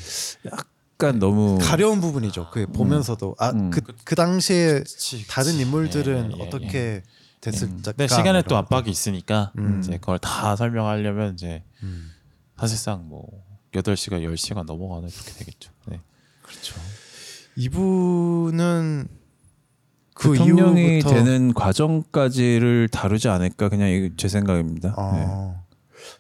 약간 너무 가려운 부분이죠. 그 보면서도 음. 아그그 당시에 그치, 그치. 다른 인물들은 예, 예, 어떻게 예. 됐을까? 근데 시간에 또 압박이 있으니까 음. 이제 그걸 다 설명하려면 이제 음. 사실상 뭐 8시간 10시간 넘어가는 그렇게 되겠죠. 네. 그렇죠. 이분은 그 대통령이 이후부터 되는 과정까지를 다루지 않을까 그냥 제 생각입니다. 네. 아,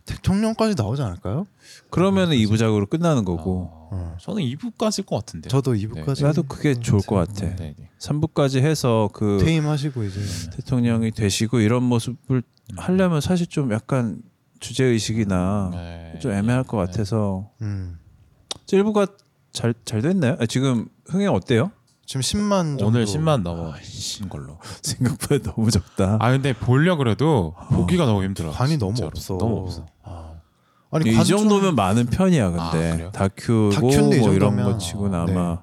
대통령까지 나오지 않을까요? 그러면은 2부작으로 끝나는 거고 어. 저는 2부까지일 것 같은데. 저도 2부까지 나도 그게 좋을 것 같아. 네, 네. 3부까지 해서 그 퇴임하시고 이제 대통령이 되시고 이런 모습을 하려면 사실 좀 약간 주제 의식이나 네. 좀 애매할 것 같아서 음. 1부가 잘 잘 됐나요? 아, 지금 흥행 어때요? 지금 10만 정도 오늘 10만 넘어신 걸로. 생각보다 너무 적다. 아 근데 보려 그래도 보기가 너무 힘들어. 관이 너무 진짜로. 없어. 너무 없어. 아. 아니 이관 좀- 정도면 많은 편이야 아, 근데 그래요? 다큐고 다큐인데 뭐 이런 거 치고는 아, 아마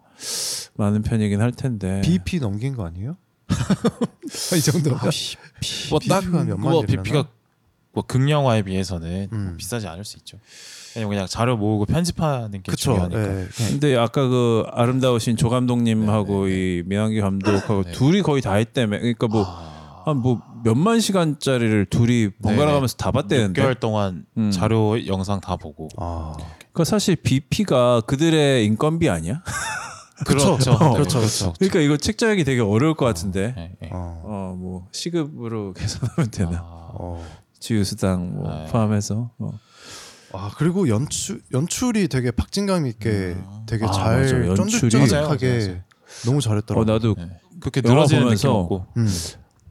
많은 편이긴 할 텐데 BP 넘긴 거 아니에요? 이 정도. 뭐딱 BP가 몇만 뭐 이르려나? BP가 뭐 극영화에 비해서는 뭐 음. 비싸지 않을 수 있죠. 왜냐면 그냥 자료 모으고 편집하는 게 그쵸. 중요하니까. 예. 그냥 근데 아까 그 아름다우신 조 감독님하고 이 민항기 감독하고 네. 둘이 거의 다 했다며. 그러니까 뭐 한뭐 몇만 시간짜리를 둘이 번갈아. 가면서 다 봤대는데. 6개월 동안 음. 자료 영상 다 보고. 아그 사실 BP가 그들의 인건비 아니야? 그쵸. 그렇죠. 어, 그렇죠, 그렇죠. 그러니까 이거 책자하기 되게 어려울 것 같은데. 네, 네. 어. 어뭐 시급으로 계산하면 되나? 아, 어. 주유수당 뭐 네. 포함해서. 어. 아 그리고 연출 연출이 되게 박진감 있게 되게 아, 잘 맞아. 연출이- 쫀득쫀득하게 맞아요, 맞아요. 너무 어 잘했더라고. 나도 네. 그렇게 영화 늘어지는 느낌 보면서 없고. 음.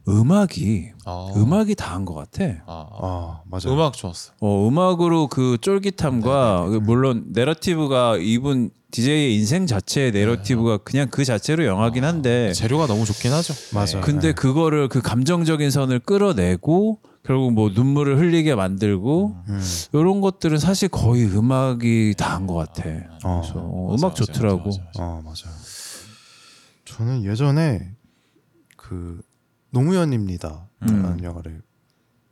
음악이 아, 음악이 다 한 것 같아. 아, 아 맞아. 요 음악 좋았어. 어 음악으로 그 쫄깃함과 그 물론 내러티브가 이분 DJ의 인생 자체의 내러티브가 그냥 그 자체로 영화긴 한데 재료가 너무 좋긴 하죠. 맞아. 근데 네. 그거를 그 감정적인 선을 끌어내고 결국 뭐 눈물을 흘리게 만들고 음. 이런 것들은 사실 거의 음악이 다 한 것 같아. 어. 그래서 어, 맞아, 음악 맞아, 좋더라고. 맞아, 맞아. 어 맞아요. 저는 예전에 그 노무현입니다. 음. 라는 영화를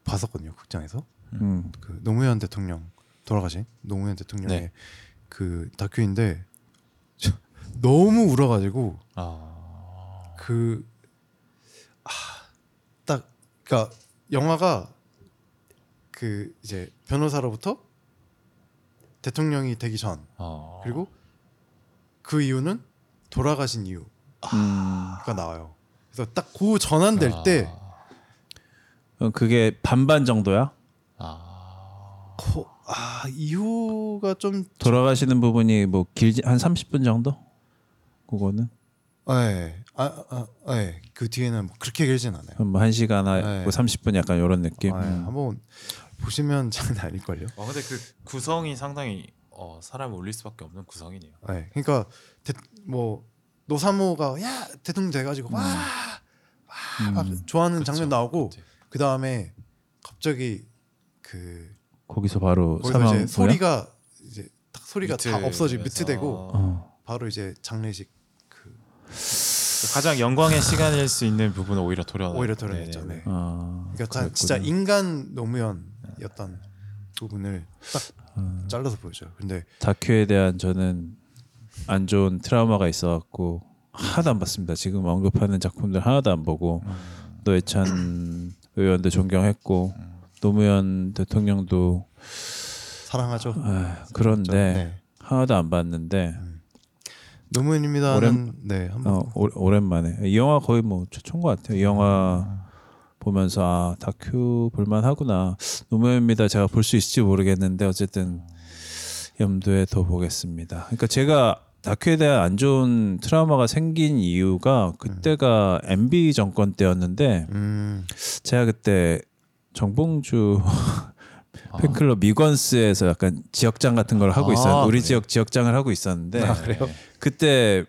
봤었거든요 극장에서. 음. 그 노무현 대통령 돌아가신 노무현 대통령의 네. 그 다큐인데 저- 너무 울어가지고 아, 그딱 그러니까 영화가 그 이제 변호사로부터 대통령이 되기 전 아. 그리고 그 이유는 돌아가신 이유가 음. 나와요. 그래서 딱 그 전환될 때 어, 그게 반반 정도야? 아, 거- 아 이유가 좀 돌아가시는 부분이 뭐 길지 한 30분 정도? 그거는 예. 아, 아, 예. 그 뒤에는 뭐 그렇게 길진 않아요. 뭐 1시간 네. 뭐 30분 약간 이런 느낌. 아, 음. 한번 보시면 장난 아닐걸요. 어, 근데 그 구성이 상당히 어, 사람을 울릴 수밖에 없는 구성이네요. 예. 그러니까 대, 뭐 노사모가 야 대통령 돼가지고 와, 와, 막 좋아하는 그쵸. 장면 나오고 그치. 그 다음에 갑자기 그 거기서 바로 거기서 사망 이제 소리가 이제 딱 소리가 다 뮤트 없어지 해서. 뮤트되고 어. 바로 이제 장례식 그 가장 영광의 시간일 수 있는 부분은 오히려 도려 오히려 드러냈죠. 네. 아, 그러니까 다 그랬구나. 진짜 인간 노무현이었던 부분을 딱 음. 잘라서 보여줘요. 근데 다큐에 대한 저는 안 좋은 트라우마가 있어갖고 하나도 안 봤습니다. 지금 언급하는 작품들 하나도 안 보고 노회찬 의원도 존경했고 노무현 대통령도 사랑하죠. 아, 그런데 네. 하나도 안 봤는데 노무현입니다는 오랜- 네 한번 어, 오, 오랜만에 이 영화 거의 뭐 최초인 것 같아요. 이 영화 보면서 아 다큐 볼만하구나. 노무현입니다. 제가 볼 수 있을지 모르겠는데 어쨌든 염두에 둬 보겠습니다. 그러니까 제가 다큐에 대한 안 좋은 트라우마가 생긴 이유가 그때가 MB 정권 때였는데 음, 제가 그때 정봉주 팬클럽 미건스에서 약간 지역장 같은 걸 하고 아, 있었는데 우리 그래요? 지역 지역장을 하고 있었는데 아, 그래요? 그때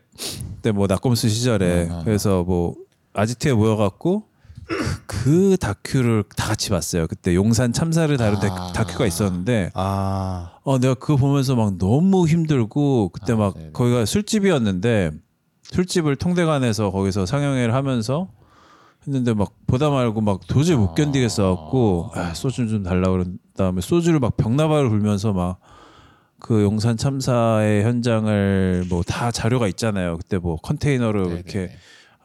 그때 뭐 낙검수 시절에 아, 아, 아. 그래서 뭐 아지트에 모여갖고 그, 그 다큐를 다 같이 봤어요. 그때 용산 참사를 다룬 다- 아. 다큐가 있었는데 아, 어 내가 그거 보면서 막 너무 힘들고 그때 아, 막 네네. 거기가 술집이었는데 술집을 통대관에서 거기서 상영회를 하면서 했는데 막 보다 말고 막 도저히 못 견디겠어 갖고 아, 소주 좀 달라 그런 다음에 소주를 막 병나발을 불면서 막 그 용산 참사의 현장을 뭐 다 자료가 있잖아요. 그때 뭐 컨테이너로 네네네. 이렇게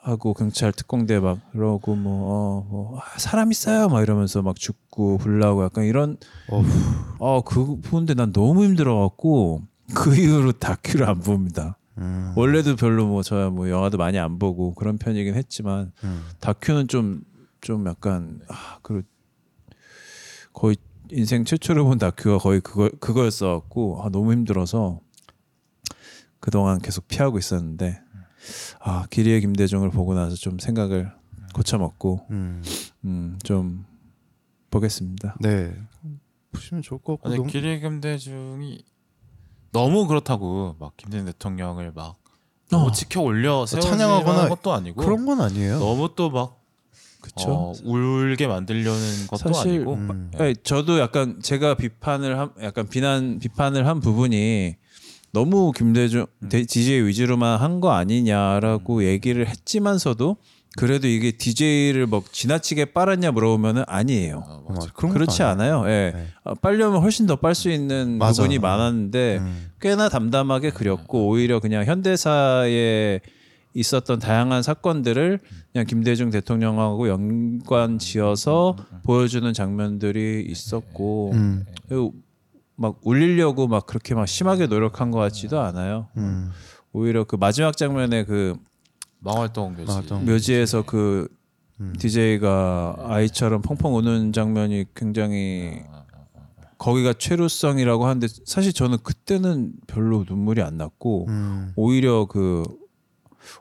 하고 경찰 특공대 막 그러고 뭐, 어, 뭐 아, 사람 있어요 막 이러면서 막 죽고 불나고 약간 이런. 어그 보는데 난 너무 힘들어 갖고 그 이후로 다큐를 안 봅니다. 음, 원래도 별로 뭐 저야 뭐 영화도 많이 안 보고 그런 편이긴 했지만 음. 다큐는 좀 좀 약간 아 그 거의 인생 최초로 본 다큐가 거의 그거 그거였어 갖고 아 너무 힘들어서 그동안 계속 피하고 있었는데 아 기리의 김대중을 보고 나서 좀 생각을 고쳐먹고 음. 음 좀 보겠습니다. 네 보시면 좋을 것 같고 근데 너무- 기리 김대중이 너무 그렇다고 막 김대중 대통령을 막 너무 어. 지켜 올려 찬양하거나 세우거나 것도 아니고 그런 건 아니에요. 너무 또막 그쵸? 어, 울게 만들려는 것도 사실, 아니고 음. 네, 저도 약간 제가 비판을 한 약간 비난 비판을 한 부분이 너무 김대중 음. 대- DJ 위주로만 한 거 아니냐라고 얘기를 했지만서도 그래도 이게 DJ를 뭐 지나치게 빨았냐 물어보면은 아니에요. 것도 그렇지. 않아요. 예. 네. 어, 빨려면 훨씬 더 빨 수 있는 맞아. 부분이 많았는데 음. 꽤나 담담하게 그렸고 오히려 그냥 현대사에 있었던 다양한 사건들을 그냥 김대중 대통령하고 연관 지어서 보여주는 장면들이 있었고 음. 막 울리려고 막 그렇게 막 심하게 노력한 것 같지도 않아요. 음. 오히려 그 마지막 장면에 그 망월동 묘지. 망월동. 묘지에서 그 음. DJ가 아이처럼 펑펑 우는 장면이 굉장히 거기가 최루성이라고 하는데 사실 저는 그때는 별로 눈물이 안 났고 음. 오히려 그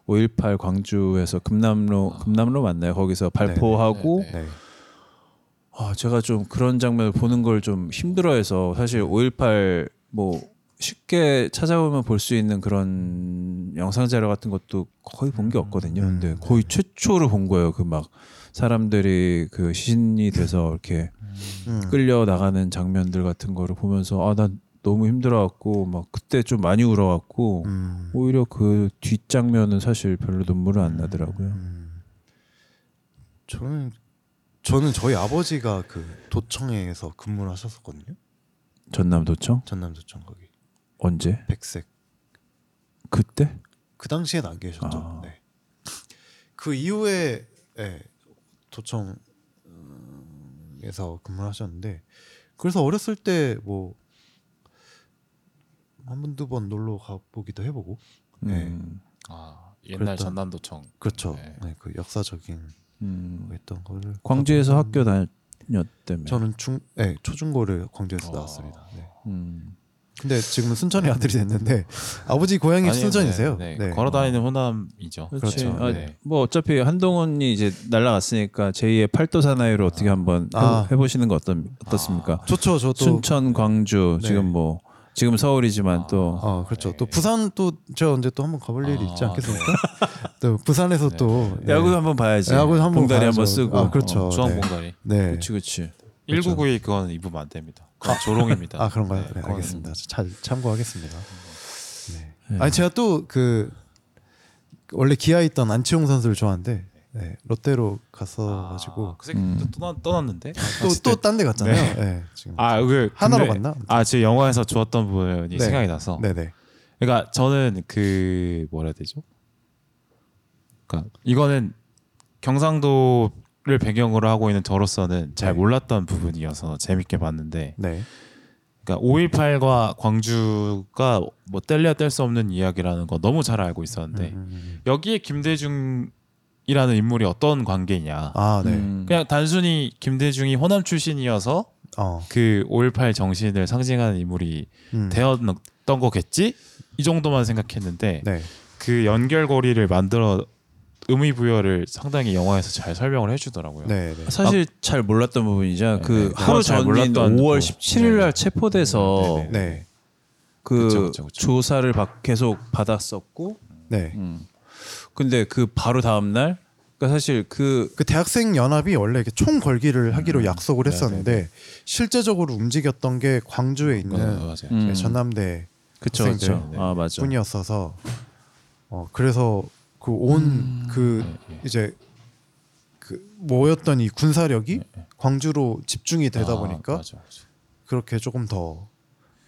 5.18 광주에서 금남로 금남로 맞나요? 거기서 발포하고 네, 네, 네. 아 제가 좀 그런 장면을 보는 걸 좀 힘들어해서 사실 5.18 뭐 쉽게 찾아보면 볼 수 있는 그런 영상 자료 같은 것도 거의 본 게 없거든요. 음. 근데 거의 최초로 본 거예요. 그 막 사람들이 그 시신이 돼서 이렇게 음. 끌려 나가는 장면들 같은 거를 보면서 아 난 너무 힘들어갖고 막 그때 좀 많이 울어갖고 음. 오히려 그 뒷장면은 사실 별로 눈물은 안 나더라고요. 음. 저는 저는 저희 아버지가 그 도청에서 근무를 하셨었거든요. 전남 도청 전남 도청 거기 언제? 백색. 그때? 그 당시엔 안 계셨죠. 아. 네. 그 이후에 예, 도청에서 근무를 하셨는데 그래서 어렸을 때 뭐 한 번 두 번 놀러 가보기도 해보고 네. 음, 아, 옛날 그랬던- 전남도청. 그렇죠. 네. 네. 그 역사적인 음. 거 했던 거를 광주에서 학교 다녔다며. 저는 중, 네, 초중고를 광주에서 어. 나왔습니다. 네. 음. 근데 지금은 순천의 아들이 됐는데 아버지 고향이 아니, 순천이세요. 네, 네. 네. 걸어다니는 호남이죠. 그렇지. 그렇죠. 아, 네. 뭐 어차피 한동훈이 이제 날라갔으니까 제2의 팔도 사나이로 어떻게 한번 아. 해, 해보시는 거 어떤 어떻습니까? 좋죠. 저도 순천, 광주 네. 지금 뭐 지금 서울이지만 또어 그렇죠. 또 부산 또 제가 언제 또 한번 가볼 일이 있지 아, 않겠습니까? 또 부산에서 또 네. 야구 한번 봐야지. 야구 한번 봉다리. 한번 쓰고. 아, 그렇죠. 어, 중앙 봉다리. 네. 그렇지, 그렇지. 1992 그건 입으면 안 됩니다. 그건 조롱입니다. 아 그런가요? 네, 그건- 알겠습니다. 잘 참고하겠습니다. 네. 아니 제가 또 그 원래 기아에 있던 안치홍 선수를 좋아하는데 네, 롯데로 갔어 가지고 아, 그 새끼 음. 또 떠나, 떠났는데. 또또 딴 데 갔잖아요. 네. 지금 아, 그 하나로 근데- 갔나? 아, 지금 영화에서 좋았던 부분이 네. 생각이 나서. 네네. 그러니까 저는 그 뭐라 해야 되죠? 그러니까 이거는 경상도 를 배경으로 하고 있는 저로서는 잘 네. 몰랐던 부분이어서 재밌게 봤는데 네. 그러니까 5.18과 광주가 뭐 뗄래야 뗄 수 없는 이야기라는 거 너무 잘 알고 있었는데 음, 음. 여기에 김대중이라는 인물이 어떤 관계냐 아 네. 음. 그냥 단순히 김대중이 호남 출신이어서 어. 그5.18 정신을 상징하는 인물이 음. 되었던 거겠지 이 정도만 생각했는데 네. 그 연결고리를 만들어 의미 부여를 상당히 영화에서 잘 설명을 해주더라고요. 네. 네. 사실 잘 몰랐던 부분이죠. 그 네. 하루 잘 전인 몰랐던 5월 또- 17일 날 네. 체포돼서 네, 네. 그 그쵸, 그쵸, 그쵸. 조사를 받, 계속 받았었고, 네. 음. 근데 그 바로 다음 날, 그러니까 사실 그 그 대학생 연합이 원래 이렇게 총 걸기를 음. 하기로 약속을 네, 했었는데 실제적으로 움직였던 게 광주에 있는 네, 맞아요. 음. 전남대 그쵸 학생들 그쵸. 아 맞아. 뿐이었어서 어 그래서 그 온그 네, 이제 그 모였던 이 군사력이 광주로 집중이 되다 아, 보니까 맞아, 맞아. 그렇게 조금 더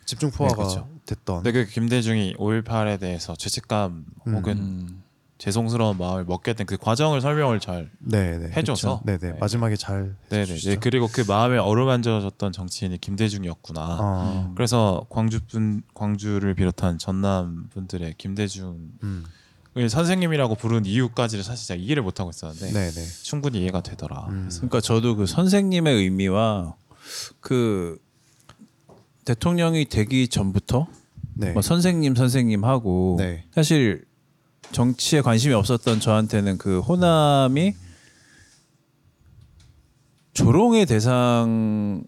집중 포화가 네, 그쵸. 됐던 근데 그 김대중이 5.18에 대해서 죄책감 음. 혹은 음. 죄송스러운 마음을 먹게 된 그 과정을 설명을 잘 네네 해줘서 네네 네. 마지막에 잘 네네. 네, 그리고 그 마음에 어루만져졌던 정치인이 김대중이었구나. 어, 그래서 광주 분 광주를 비롯한 전남 분들의 김대중을 음, 선생님이라고 부른 이유까지를 사실 제가 이해를 못 하고 있었는데 네네 충분히 이해가 되더라. 음. 그러니까 저도 그 선생님의 의미와 그 대통령이 되기 전부터 네 뭐 선생님 선생님 하고 네. 사실 정치에 관심이 없었던 저한테는 그 호남이 조롱의 대상으로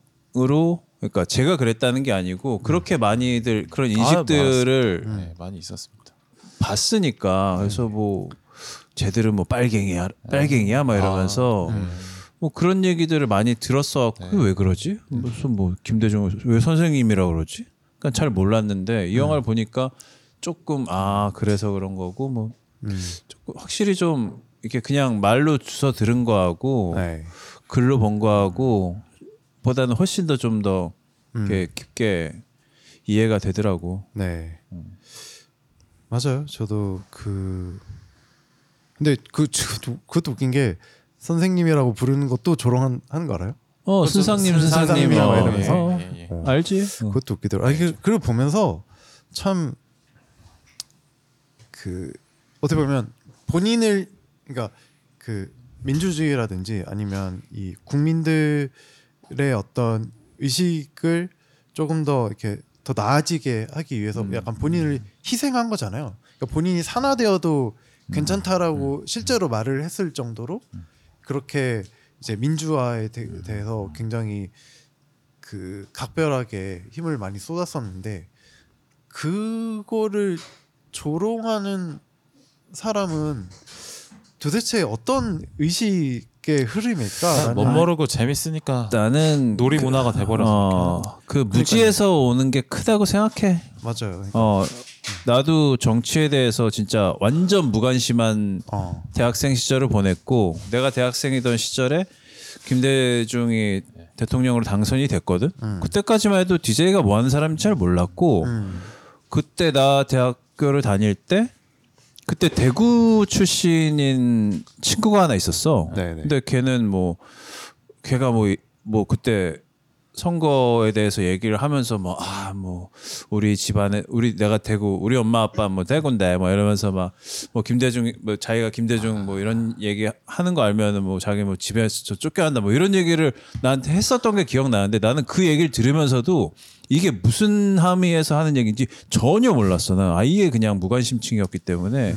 그러니까 제가 그랬다는 게 아니고 그렇게 많이들 그런 인식들을 음. 네, 많이 있었습니다. 봤으니까 그래서 뭐 쟤들은 뭐 빨갱이야 빨갱이야 막 이러면서 음. 뭐 그런 얘기들을 많이 들었어. 네. 그게 왜 그러지? 무슨 뭐 김대중 왜 선생님이라 그러지? 그러니까 잘 몰랐는데 이 영화를 보니까 조금 아 그래서 그런 거고 뭐 음. 조금 확실히 좀 이렇게 그냥 말로 주워 들은 거하고 네. 글로 본 거하고 보다는 훨씬 더좀더 음. 이렇게 깊게 이해가 되더라고. 네. 맞아요. 저도 그 근데 그 그것도, 그것도 웃긴 게 선생님이라고 부르는 것도 조롱한 하는 거 알아요? 어 그것도 순상님 순- 순상님 순상님 이라고 어, 이러면서. 어, 예, 예, 예. 어. 알지? 어. 그것도 웃기더라고. 아, 그, 그걸 보면서 참 그 어떻게 보면 본인을 그러니까 그 민주주의라든지 아니면 이 국민들의 어떤 의식을 조금 더 이렇게 더 나아지게 하기 위해서 음. 약간 본인을 희생한 거잖아요. 그러니까 본인이 산화되어도 음. 괜찮다라고 실제로 말을 했을 정도로 그렇게 이제 민주화에 대, 대해서 굉장히 그 각별하게 힘을 많이 쏟았었는데 그거를 조롱하는 사람은 도대체 어떤 의식 의 흐름일까? 못 모르고 재밌으니까 나는 놀이 그- 문화가 돼버려서 어, 그 무지에서 오는 게 크다고 생각해. 맞아요. 어 나도 정치에 대해서 진짜 완전 무관심한 어. 대학생 시절을 보냈고 내가 대학생이던 시절에 김대중이 대통령으로 당선이 됐거든. 음. 그때까지만 해도 DJ가 뭐 하는 사람인지 잘 몰랐고 음. 그때 나 대학교를 다닐 때 그때 대구 출신인 친구가 하나 있었어. 네네. 근데 걔는 뭐 걔가 뭐뭐 그때 선거에 대해서 얘기를 하면서 뭐 아 뭐 우리 집안에 우리 내가 대구 우리 엄마 아빠 뭐 대구인데 뭐 이러면서 막 뭐 김대중 뭐 자기가 김대중 뭐 이런 얘기 하는 거 알면은 뭐 자기 뭐 집에서 저 쫓겨난다 뭐 이런 얘기를 나한테 했었던 게 기억나는데 나는 그 얘기를 들으면서도 이게 무슨 함의에서 하는 얘기인지 전혀 몰랐어. 나 아예 그냥 무관심층이었기 때문에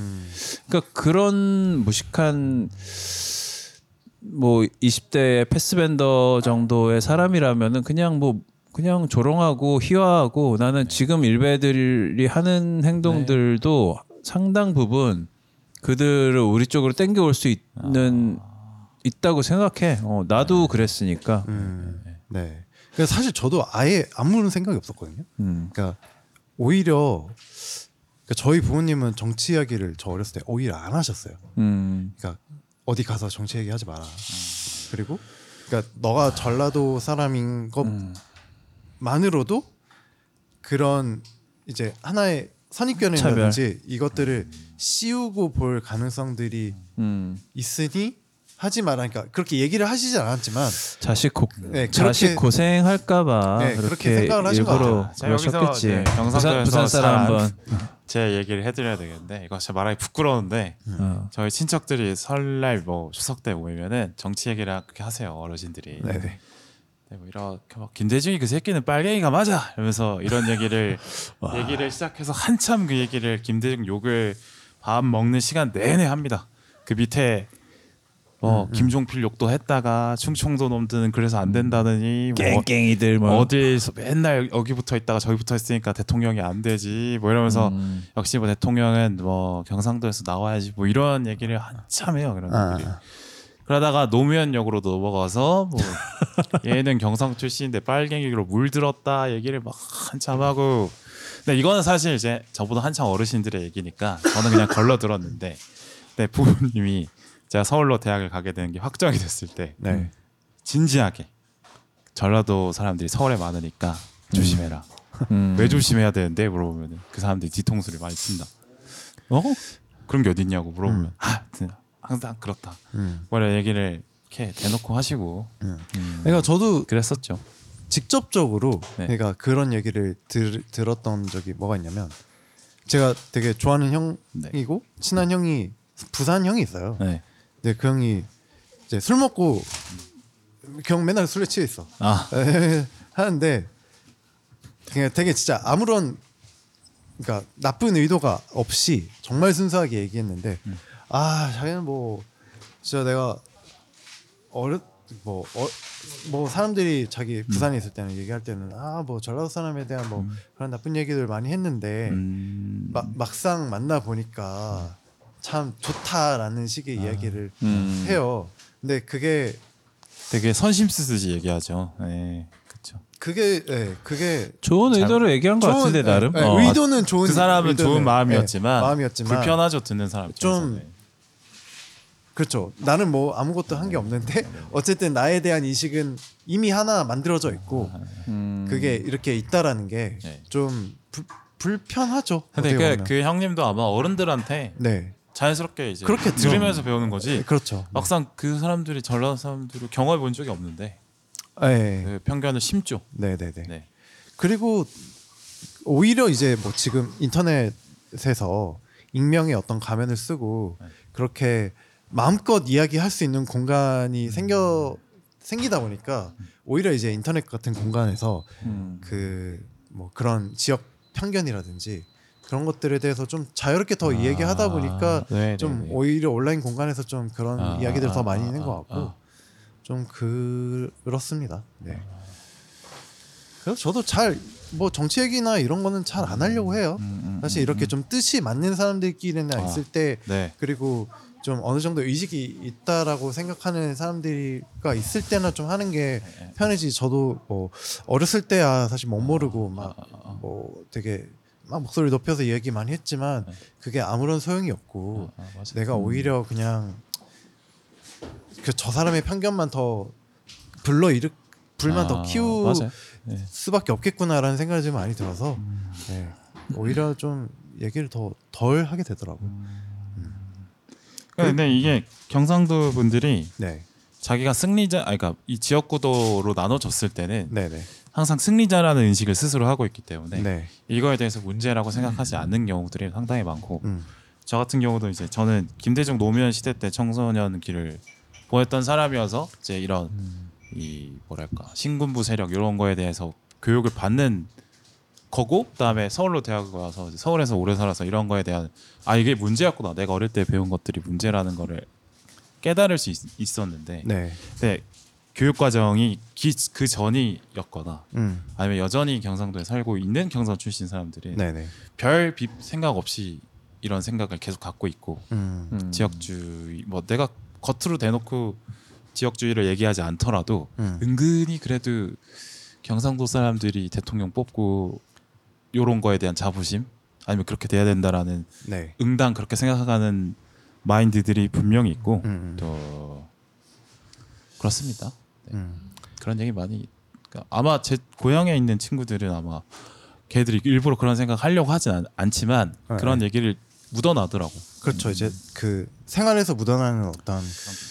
그러니까 그런 무식한 뭐 20대 패스밴더 정도의 사람이라면은 그냥 뭐 그냥 조롱하고 희화하고 나는 지금 일베들이 하는 행동들도 상당 부분 그들을 우리 쪽으로 땡겨올 수 있는 있다고 생각해. 어, 나도 그랬으니까. 음. 네. 그래서 사실 저도 아예 아무런 생각이 없었거든요. 음. 그러니까 오히려 그러니까 저희 부모님은 정치 이야기를 저 어렸을 때 오히려 안 하셨어요. 음. 그러니까 어디 가서 정치 얘기하지 마라. 그리고 그러니까 너가 전라도 사람인 것만으로도 그런 이제 하나의 선입견이라든지 이것들을 씌우고 볼 가능성들이 음. 있으니 하지 마라. 그러니까 그렇게 얘기를 하시지 않았지만 자식 고, 네, 자식 고생할까봐 네, 그렇게, 그렇게 생각을 하신 여기서 그러셨겠지. 네, 부산, 부산 사람 잘 한번. 제 얘기를 해드려야 되겠는데 이거 진짜 말하기 부끄러운데 어. 저희 친척들이 설날 뭐 추석 때 모이면은 정치 얘기를 그렇게 하세요 어르신들이. 네네. 네, 뭐 이렇게 막 김대중이 그 새끼는 빨갱이가 맞아 이러면서 이런 얘기를 얘기를 시작해서 한참 그 얘기를 김대중 욕을 밥 먹는 시간 내내 합니다. 그 밑에 뭐 김종필 욕도 했다가 충청도 놈들은 그래서 안 된다느니 뭐 깽깽이들 뭐. 어디서 맨날 여기 붙어 있다가 저기 붙어 있으니까 대통령이 안 되지 뭐 이러면서 음. 역시 뭐 대통령은 뭐 경상도에서 나와야지 뭐 이런 얘기를 한참 해요 그런 아. 얘기를. 그러다가 노무현역으로 넘어가서 뭐 얘는 경상 출신인데 빨갱이로 물들었다 얘기를 막 한참 하고. 근데 이거는 사실 이제 저보다 한참 어르신들의 얘기니까 저는 그냥 걸러 들었는데. 내 부모님이 제가 서울로 대학을 가게 되는 게 확정이 됐을 때 네. 진지하게 전라도 사람들이 서울에 많으니까 조심해라. 음. 왜 조심해야 되는데 물어보면 그 사람들이 뒤통수를 많이 친다. 어? 그런 게 어딨냐고 물어보면 음. 아 항상 그렇다. 음. 뭐 이런 얘기를 이렇게 대놓고 하시고 음. 음, 그러니까 저도 그랬었죠. 직접적으로 네. 그러니까 그런 얘기를 들, 들었던 적이 뭐가 있냐면 제가 되게 좋아하는 형이고 친한 형이 부산 형이 있어요. 네. 근데 그 형이 이제 술 먹고 그 형 맨날 술에 취해 있어. 아. 하는데 그냥 되게 진짜 아무런 그러니까 나쁜 의도가 없이 정말 순수하게 얘기했는데 아 자기는 뭐 진짜 내가 어렸 뭐, 어, 뭐 사람들이 자기 부산에 있을 때는 얘기할 때는 아 뭐 전라도 사람에 대한 뭐 그런 나쁜 얘기들 많이 했는데 음, 마, 막상 만나 보니까 참 좋다라는 식의 이야기를 음. 해요. 근데 그게 되게 선심 쓰듯이 얘기하죠. 네, 그렇죠. 그게 예, 그게 좋은 잘- 의도로 얘기한 것 같은데 예, 나름. 예, 어. 의도는 좋은 그 사람은 의도는, 좋은 예, 마음이었지만, 마음이었지만 불편하죠 듣는 사람 좀 입장에서는. 그렇죠. 나는 뭐 아무것도 한 게 없는데 어쨌든 나에 대한 인식은 이미 하나 만들어져 있고 음. 그게 이렇게 있다라는 네. 게 좀 불편하죠. 근데 어떻게 그, 보면. 그 형님도 아마 어른들한테 네 자연스럽게 이제 그렇겠죠. 들으면서 배우는 거지. 그렇죠. 막상 그 사람들이 전라도 사람들을 경험해 본 적이 없는데 네. 그 편견을 심죠. 네네네. 네. 그리고 오히려 이제 뭐 지금 인터넷에서 익명의 어떤 가면을 쓰고 네. 그렇게 마음껏 이야기할 수 있는 공간이 생겨 생기다 보니까 오히려 이제 인터넷 같은 공간에서 음. 그뭐 그런 지역 편견이라든지 그런 것들에 대해서 좀 자유롭게 더 아, 이야기하다 보니까 네, 좀 네, 네. 오히려 온라인 공간에서 좀 그런 아, 이야기들 아, 더 많이 아, 있는 것 아, 같고 아. 좀 그렇습니다. 네. 그래서 저도 잘 뭐 정치 얘기나 이런 거는 잘 안 하려고 해요. 음, 음, 사실 음, 이렇게 음. 좀 뜻이 맞는 사람들끼리나 아. 있을 때 네. 그리고 좀 어느 정도 의식이 있다라고 생각하는 사람들과 있을 때나 좀 하는 게 네. 편해지. 저도 뭐 어렸을 때야 사실 못 모르고 막 아, 뭐 되게 막 목소리 높여서 이야기 많이 했지만 네. 그게 아무런 소용이 없고 아, 아. 내가 오히려 그냥 그 저 사람의 편견만 더 불러 일으 불만 더 아, 키울 맞아요. 네. 수밖에 없겠구나라는 생각이 좀 많이 들어서 음. 네. 오히려 좀 얘기를 더 덜 하게 되더라고요. 근데 이게 경상도 분들이 네, 자기가 승리자, 아니 그러니까 이 지역 구도로 나눠졌을 때는 네, 네, 항상 승리자라는 인식을 스스로 하고 있기 때문에 네. 이거에 대해서 문제라고 생각하지 않는 경우들이 상당히 많고 음, 저 같은 경우도 이제 저는 김대중 노무현 시대 때 청소년 길을 보냈던 사람이어서 이제 이런 이 뭐랄까 신군부 세력 이런 거에 대해서 교육을 받는 거고 그다음에 서울로 대학을 와서 서울에서 오래 살아서 이런 거에 대한 아 이게 문제였구나. 내가 어릴 때 배운 것들이 문제라는 거를 깨달을 수 있, 었는데 네, 근데 교육 과정이 기, 그 전이었거나 음, 아니면 여전히 경상도에 살고 있는 경상 출신 사람들이 네, 네, 별 비, 생각 없이 이런 생각을 계속 갖고 있고 음, 음. 지역주의 뭐 내가 겉으로 대놓고 지역주의를 얘기하지 않더라도 음. 은근히 그래도 경상도 사람들이 대통령 뽑고 요런 거에 대한 자부심 아니면 그렇게 돼야 된다라는 네, 응당 그렇게 생각하는 마인드들이 분명히 있고 음, 음. 또 그렇습니다. 음, 그런 얘기 많이 그러니까 아마 제 고향에 있는 친구들은 아마 걔들이 일부러 그런 생각 하려고 하진 않, 않지만 네, 그런 얘기를 묻어나더라고. 그렇죠. 이제 그 생활에서 묻어나는 어떤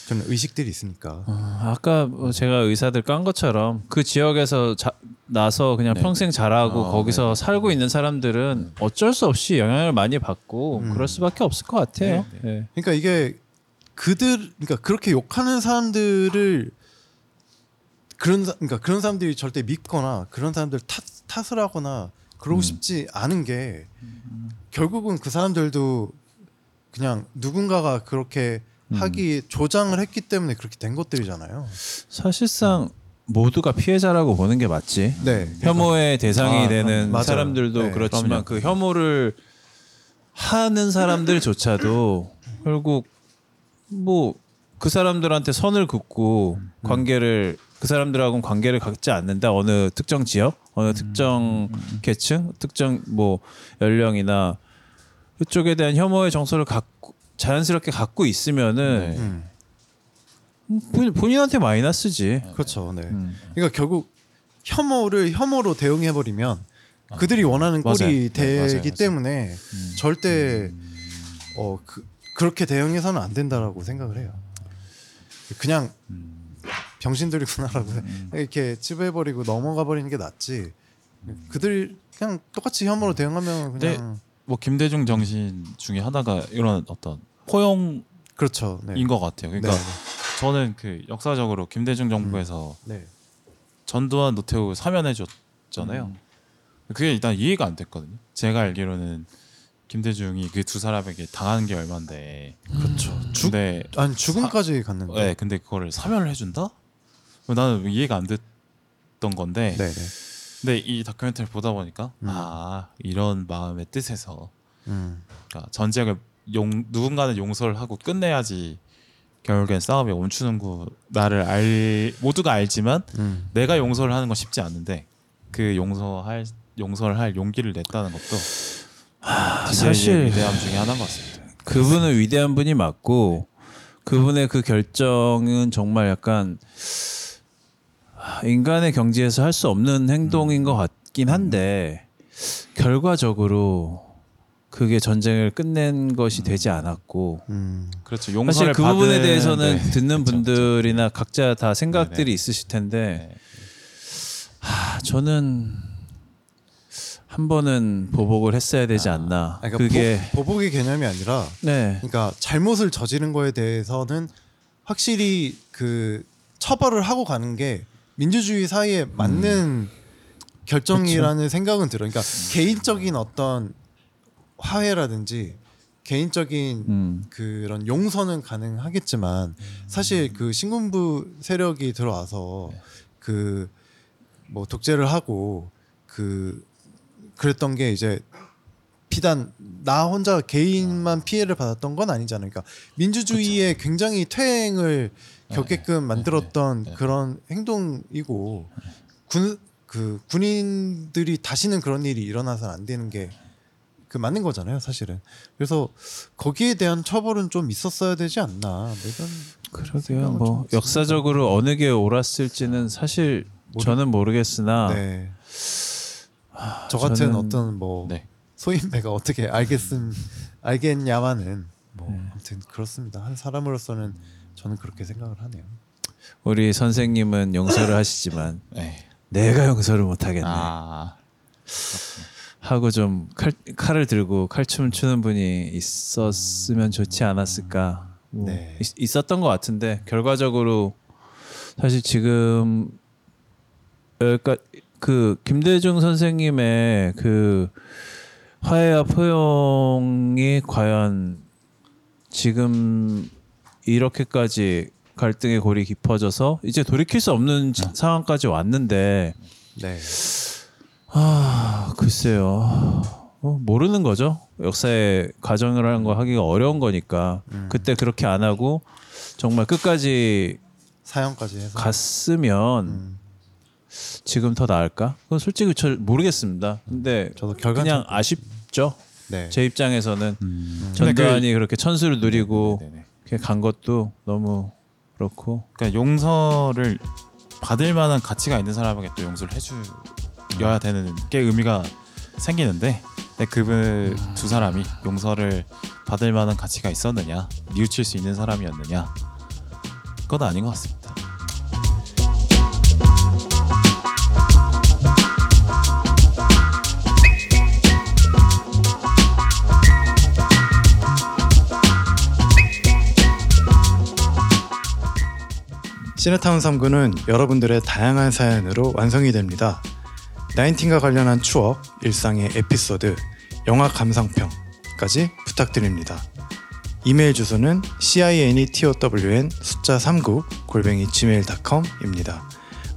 좀 의식들이 있으니까. 어, 아까 뭐 제가 의사들 깐 것처럼 그 지역에서 자, 나서 그냥 네. 평생 자라고 어, 거기서 네. 살고 있는 사람들은 어쩔 수 없이 영향을 많이 받고 음. 그럴 수밖에 없을 것 같아요. 네, 예. 그러니까 이게 그들 그러니까 그렇게 욕하는 사람들을 그런 사- 그러니까 그런 사람들이 절대 믿거나 그런 사람들 탓 탓을 하거나 그러고 음. 싶지 않은 게 결국은 그 사람들도 그냥 누군가가 그렇게 음. 하기 조장을 했기 때문에 그렇게 된 것들이잖아요. 사실상 모두가 피해자라고 보는 게 맞지. 네. 혐오의 대상이 아, 되는 맞아요. 사람들도 네, 그렇지만 그럼요. 그 혐오를 하는 사람들조차도 결국 뭐 그 사람들한테 선을 긋고 관계를 그 사람들하고는 관계를 갖지 않는다 어느 특정 지역 어느 특정 계층 특정 뭐 연령이나 그쪽에 대한 혐오의 정서를 갖고 자연스럽게 갖고 있으면은 네. 음. 본- 본인한테 마이너스지. 그렇죠. 네. 음. 그러니까 결국 혐오를 혐오로 대응해 버리면 그들이 원하는 꼴이 맞아요. 네, 되기 맞아요, 맞아요. 때문에 절대 어 그, 그렇게 대응해서는 안 된다라고 생각을 해요. 그냥 병신들이구나라고 이렇게 치부해버리고 넘어가 버리는 게 낫지. 그들 그냥 똑같이 혐오로 대응하면 네. 그냥 뭐 김대중 정신 중에 하나가 이런 어떤 포용인 그렇죠. 네. 것 같아요. 그러니까 네. 저는 그 역사적으로 김대중 정부에서 네. 전두환 노태우 사면해 줬잖아요. 음. 그게 일단 이해가 안 됐거든요. 제가 알기로는 김대중이 그 두 사람에게 당한 게 얼마인데. 그렇죠. 죽 근데 아니 죽음까지 갔는데. 네, 근데 그거를 사면을 해준다? 나는 이해가 안 됐던 건데. 네. 네. 근데 이 다큐멘터리 보다 보니까 음. 아 이런 마음의 뜻에서 음. 그러니까 전쟁을 용 누군가는 용서를 하고 끝내야지 결국엔 싸움이 멈추는 나를 알 모두가 알지만 음. 내가 용서를 하는 건 쉽지 않은데 그 용서할 용서를 할 용기를 냈다는 것도 아, 사실 위대함 중에 하나인 것 같습니다. 그분은 위대한 분이 맞고 그분의 그 결정은 정말 약간 아, 인간의 경지에서 할 수 없는 행동인 것 같긴 한데 결과적으로 그게 전쟁을 끝낸 것이 되지 않았고 음, 그렇죠. 사실 용서를 그 부분에 받은- 대해서는 네. 듣는 그렇죠, 분들이나 각자 다 생각들이 네네. 있으실 텐데 네. 아, 저는 한 번은 보복을 했어야 되지 않나. 아, 그러니까 그게 보, 보복의 개념이 아니라 네. 그러니까 잘못을 저지른 거에 대해서는 확실히 그 처벌을 하고 가는 게 민주주의 사이에 맞는 결정이라는 생각은 들어요. 그러니까 개인적인 어떤 화해라든지 개인적인 음. 그런 용서는 가능하겠지만 사실 그 신군부 세력이 들어와서 그 뭐 독재를 하고 그 그랬던 게 이제 비단 나 혼자 개인만 피해를 받았던 건 아니잖아요. 그러니까 민주주의에 굉장히 퇴행을 겪게끔 만들었던 그런 행동이고 군 그 군인들이 다시는 그런 일이 일어나서는 안 되는 게 그 맞는 거잖아요, 사실은. 그래서 거기에 대한 처벌은 좀 있었어야 되지 않나. 그러게요. 뭐좀 역사적으로 어느 게 옳았을지는 사실 저는 모르겠으나 네. 저 같은 저는- 어떤 뭐 네. 소인배가 어떻게 알겠음 알겠냐마는 뭐 네. 아무튼 그렇습니다. 한 사람으로서는 저는 그렇게 생각을 하네요. 우리 선생님은 용서를 하시지만 네. 내가 용서를 못 하겠네. 아. 하고 좀 칼, 칼을 들고 칼춤 추는 분이 있었으면 좋지 않았을까. 뭐 네. 있, 있었던 것 같은데 결과적으로 사실 지금 그러니까 그 김대중 선생님의 그 화해와 포용이 과연 지금 이렇게까지 갈등의 골이 깊어져서 이제 돌이킬 수 없는 지- 상황까지 왔는데 네. 아 글쎄요 어, 모르는 거죠 역사의 가정을 하는 거 하기가 어려운 거니까 음. 그때 그렇게 안 하고 정말 끝까지 사형까지 해서 갔으면 음, 지금 더 나을까? 그건 솔직히 저 모르겠습니다. 근데 저도 결과 그냥 아쉽 죠. 네. 제 입장에서는 음. 전두환이 그렇게 천수를 누리고 네네. 그냥 간 것도 너무 그렇고 그러니까 용서를 받을 만한 가치가 있는 사람에게 또 용서를 해줘야 되는 게 의미가 생기는데 근데 그분 두 사람이 용서를 받을 만한 가치가 있었느냐 뉘우칠 수 있는 사람이었느냐 그건 아닌 것 같습니다. 시네타운 3구는 여러분들의 다양한 사연으로 완성이 됩니다. 나인틴과 관련한 추억, 일상의 에피소드, 영화 감상평까지 부탁드립니다. 이메일 주소는 cinetown 숫자 39 골뱅이 gmail.com입니다.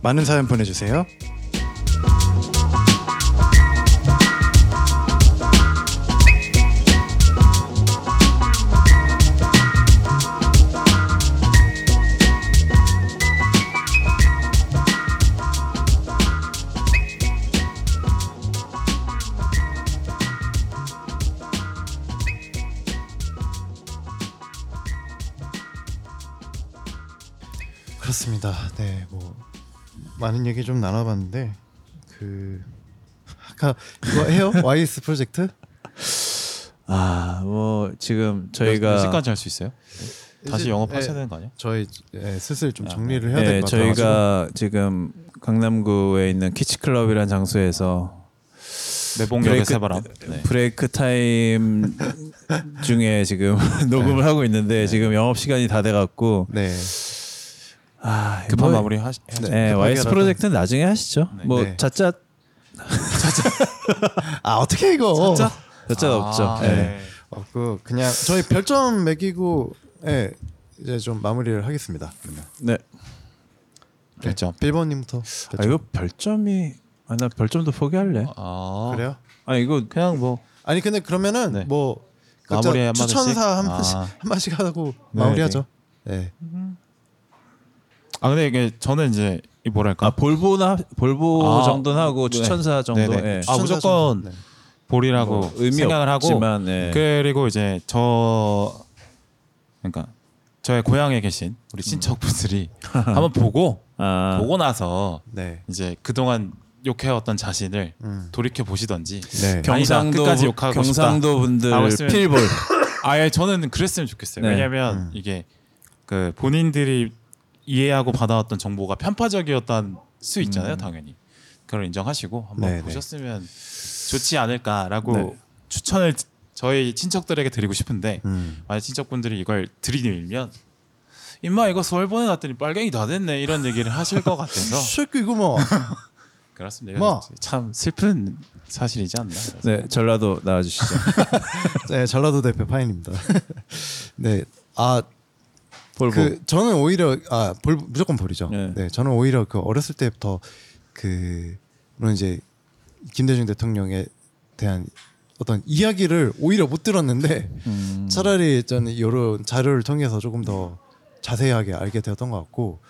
많은 사연 보내주세요. 그렇습니다. 네, 뭐 많은 얘기 좀 나눠봤는데 그 아까 이거 해요? YS 프로젝트? 아 뭐 지금 몇 저희가 시까지 할 수 있어요? 다시 이제- 영업하셔야 네. 되는 거 아니야? 저희 예, 슬슬 좀 아, 정리를 해야 네, 될것 같아요. 저희가 지금 강남구에 있는 키치클럽이라는 장소에서 매봉역의 새바람. 네. break time 중에 지금 녹음을 하고 있는데 지금 영업 시간이 다 돼갖고 네. 아, 급한 뭐- 마무리 하시. 네, 급하게라도. 와이스 프로젝트는 나중에 하시죠. 네. 뭐 네. 자짜 아 어떻게 이거? 진짜? 자짜 아, 없죠. 네. 네. 없고 그냥 저희 별점 매기고 예, 이제 좀 마무리를 하겠습니다. 네. 별점. 빌번님부터 아 이거 별점이 아 나 별점도 포기할래. 아 그래요? 아 이거 그냥 뭐 아니 근데 그러면은 네. 뭐 마무리 한? 추천사 한 아. 마씩 한 마씩 하고 네, 마무리하죠. 네. 아 근데 이게 저는 이제 이 뭐랄까 아 볼보나 볼보 아, 정도는 하고 네. 추천사 정도. 네네. 예. 아, 추천사 무조건 좀- 네. 볼이라고 뭐 의미 생각을 하고 없지만 예. 그리고 이제 저 그러니까 저의 고향에 계신 우리 친척분들이 한번 보고 아, 보고 나서 네. 이제 그동안 욕해왔던 자신을 음. 돌이켜 보시던지 네. 경상도 끝까지 욕하고 경상도 분들 하고 있으면- 필볼. 아예 저는 그랬으면 좋겠어요. 네. 왜냐하면 음. 이게 그 본인들이 이해하고 받아왔던 정보가 편파적이었던 수 있잖아요, 음. 당연히. 그걸 인정하시고 한번 네, 네. 보셨으면 좋지 않을까라고 네. 추천을 저희 친척들에게 드리고 싶은데 음. 만약 친척분들이 이걸 들이밀면 임마 이거 서울 보내놨더니 빨갱이 다 됐네 이런 얘기를 하실 것 같아서 새끼 이거 뭐. 그렇습니다. 뭐? 참 슬픈 사실이지 않나. 네, 전라도 나와주시죠. 네, 전라도 대표 파인입니다. 네. 아, 볼보. 그 저는 오히려 아, 볼 무조건 볼이죠. 네. 네. 저는 오히려 그 어렸을 때부터 그 물론 이제 김대중 대통령에 대한 어떤 이야기를 오히려 못 들었는데 음. 차라리 저는 이런 자료를 통해서 조금 더 자세하게 알게 되었던 것 같고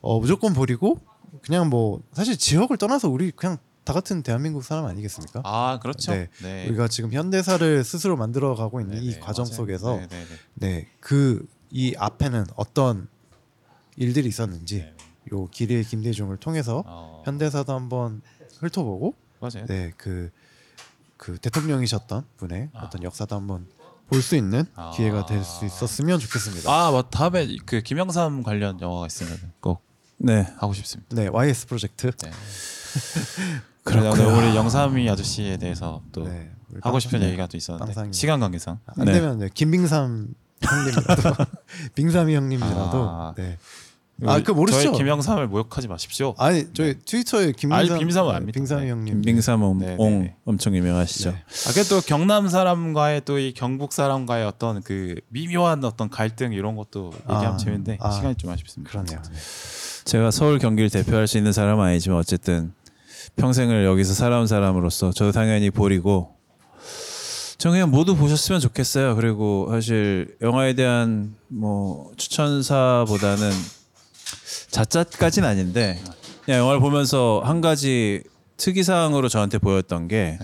어 무조건 볼이고 그냥 뭐 사실 지역을 떠나서 우리 그냥 다 같은 대한민국 사람 아니겠습니까? 아 그렇죠. 네. 우리가 지금 현대사를 스스로 만들어 가고 있는 이 네네, 과정 맞아요. 속에서 네네네. 네그 이 앞에는 어떤 일들이 있었는지 네. 요 길의 김대중을 통해서 어, 현대사도 한번 훑어보고 맞아요. 네 그 그 대통령이셨던 분의 아. 어떤 역사도 한번 볼 수 있는 아. 기회가 될 수 있었으면 좋겠습니다. 아, 맞 다음에 그 김영삼 관련 영화가 있으면 꼭 네. 하고 싶습니다. 네 YS 프로젝트 네. 그렇구나. 우리 영삼이 아저씨에 대해서 또 네, 하고 싶은 빵- 얘기가 또 있었는데 빵상님. 시간 관계상 안 네. 되면 네, 김빙삼 형님이라도 빙삼이 형님이라도 아. 네. 아, 그거 모르시죠? 저희 김영삼을 모욕하지 마십시오. 아니 저희 트위터에 김빙삼 아니, 김빙삼은 압니다. 빙삼이 네. 형님 김빙삼 옹 네, 네, 옹 네. 엄청 유명하시죠. 네. 아, 그게 또 경남 사람과의 또 이 경북 사람과의 어떤 그 미묘한 어떤 갈등 이런 것도 얘기하면 아, 재밌는데 아. 시간이 좀 아쉽습니다. 그러네요. 제가 서울 경기를 대표할 수 있는 사람은 아니지만 어쨌든 평생을 여기서 살아온 사람으로서 저도 당연히 볼이고 저 그냥 모두 보셨으면 좋겠어요. 그리고 사실 영화에 대한 뭐 추천사보다는 자짜까지는 아닌데 그냥 영화를 보면서 한 가지 특이사항으로 저한테 보였던 게이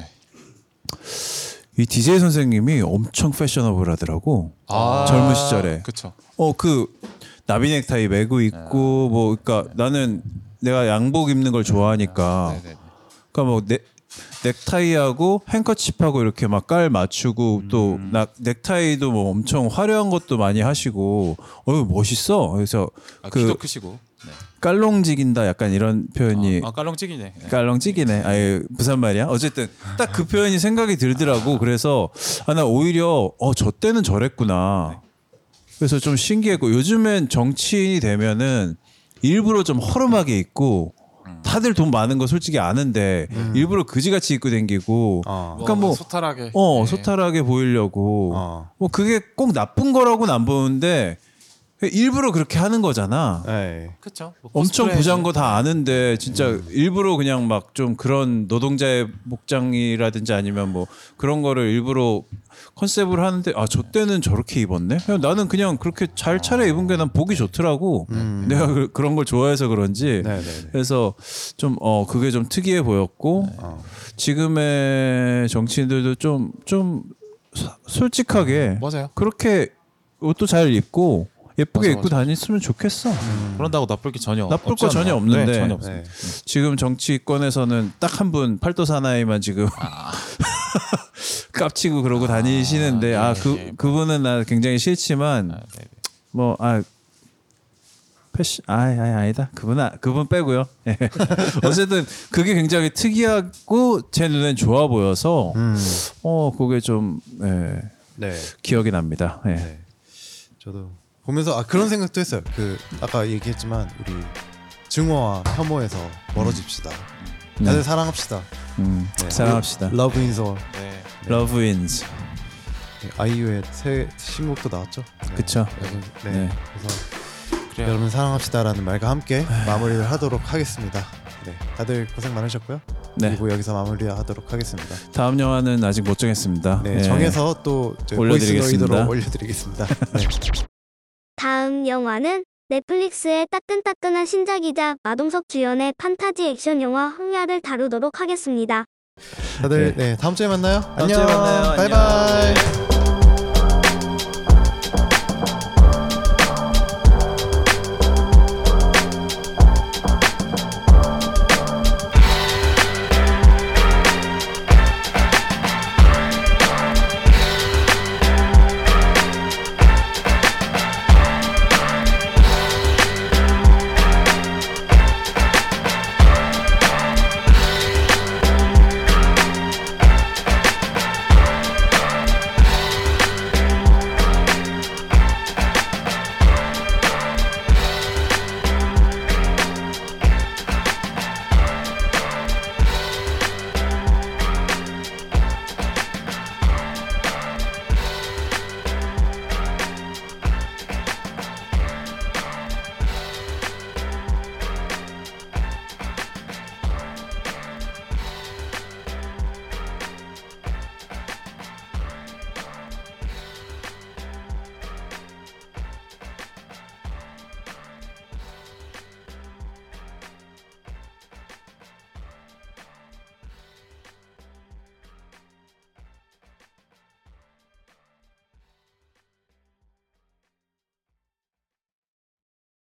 네. DJ 선생님이 엄청 패셔너블하더라고. 아, 젊은 시절에. 그쵸. 어그 나비 넥타이 메고 있고 뭐 그러니까 나는 내가 양복 입는 걸 좋아하니까 네네. 그러니까 뭐 넥, 넥타이하고 행커칩하고 이렇게 막 깔 맞추고 또 나, 넥타이도 뭐 엄청 화려한 것도 많이 하시고 어 멋있어 그래서 아, 그 키도 크시고. 네. 깔롱지긴다 약간 이런 표현이 아, 아 깔롱찌기네. 네. 깔롱찌기네. 아예 무슨 말이야? 어쨌든 딱 그 표현이 생각이 들더라고. 그래서 아 나 오히려 어 저 때는 저랬구나. 그래서 좀 신기했고 요즘엔 정치인이 되면은 일부러 좀 허름하게 입고 다들 돈 많은 거 솔직히 아는데 일부러 그지같이 입고 댕기고 어. 그러니까 뭐 소탈하게. 어 네. 소탈하게 보이려고 어. 뭐 그게 꼭 나쁜 거라고는 안 보는데 일부러 그렇게 하는 거잖아. 네. 그쵸. 뭐 엄청 부자인 거 다 아는데 진짜 일부러 그냥 막 좀 그런 노동자의 복장이라든지 아니면 뭐 그런 거를 일부러 컨셉을 하는데 아 저 때는 저렇게 입었네. 그냥 나는 그냥 그렇게 잘 차려 입은 게 난 보기 좋더라고. 내가 그, 그런 걸 좋아해서 그런지. 네, 네, 네. 그래서 좀 어 그게 좀 특이해 보였고 어. 지금의 정치인들도 좀좀 솔직하게 맞아요. 그렇게 옷도 잘 입고 예쁘게 맞아, 입고 다녔으면 좋겠어. 그런다고 나쁠 게 전혀 나쁠 없지 거 전혀? 없는데. 네, 전혀. 네. 지금 정치권에서는 딱 한 분 팔도 사나이만 지금 깝치고 그러고 다니시는데 아그 예, 예. 그분은 나 굉장히 싫지만 아, 네, 네. 뭐아 패시 아 아니 아니다 그분 아 그분 빼고요 예. 어쨌든 그게 굉장히 특이하고 제 눈엔 좋아 보여서 음. 어 그게 좀 예, 네. 기억이 납니다 예. 네. 저도 보면서 아 그런 생각도 했어요. 그 아까 얘기했지만 우리 증오와 혐오에서 멀어집시다. 다들 네. 사랑합시다. 음, 네. 사랑합시다 love wins all 네. love wins 아이유의 새 신곡도 나왔죠. 네. 그쵸 여러분, 네. 네. 그래서 그래요. 여러분 사랑합시다라는 말과 함께 마무리를 하도록 하겠습니다. 네. 다들 고생 많으셨고요. 네 그리고 여기서 마무리하도록 하겠습니다. 다음 영화는 아직 못 정했습니다 네, 예. 정해서 또 저희 올려드리겠습니다. 보이스노이드로 올려드리겠습니다. 네. 다음 영화는 넷플릭스의 따끈따끈한 신작이자 마동석 주연의 판타지 액션 영화 흥야를 다루도록 하겠습니다. 다들 네. 다음 주에 만나요. 다음 주에 만나요. 안녕. 바이바이. 네.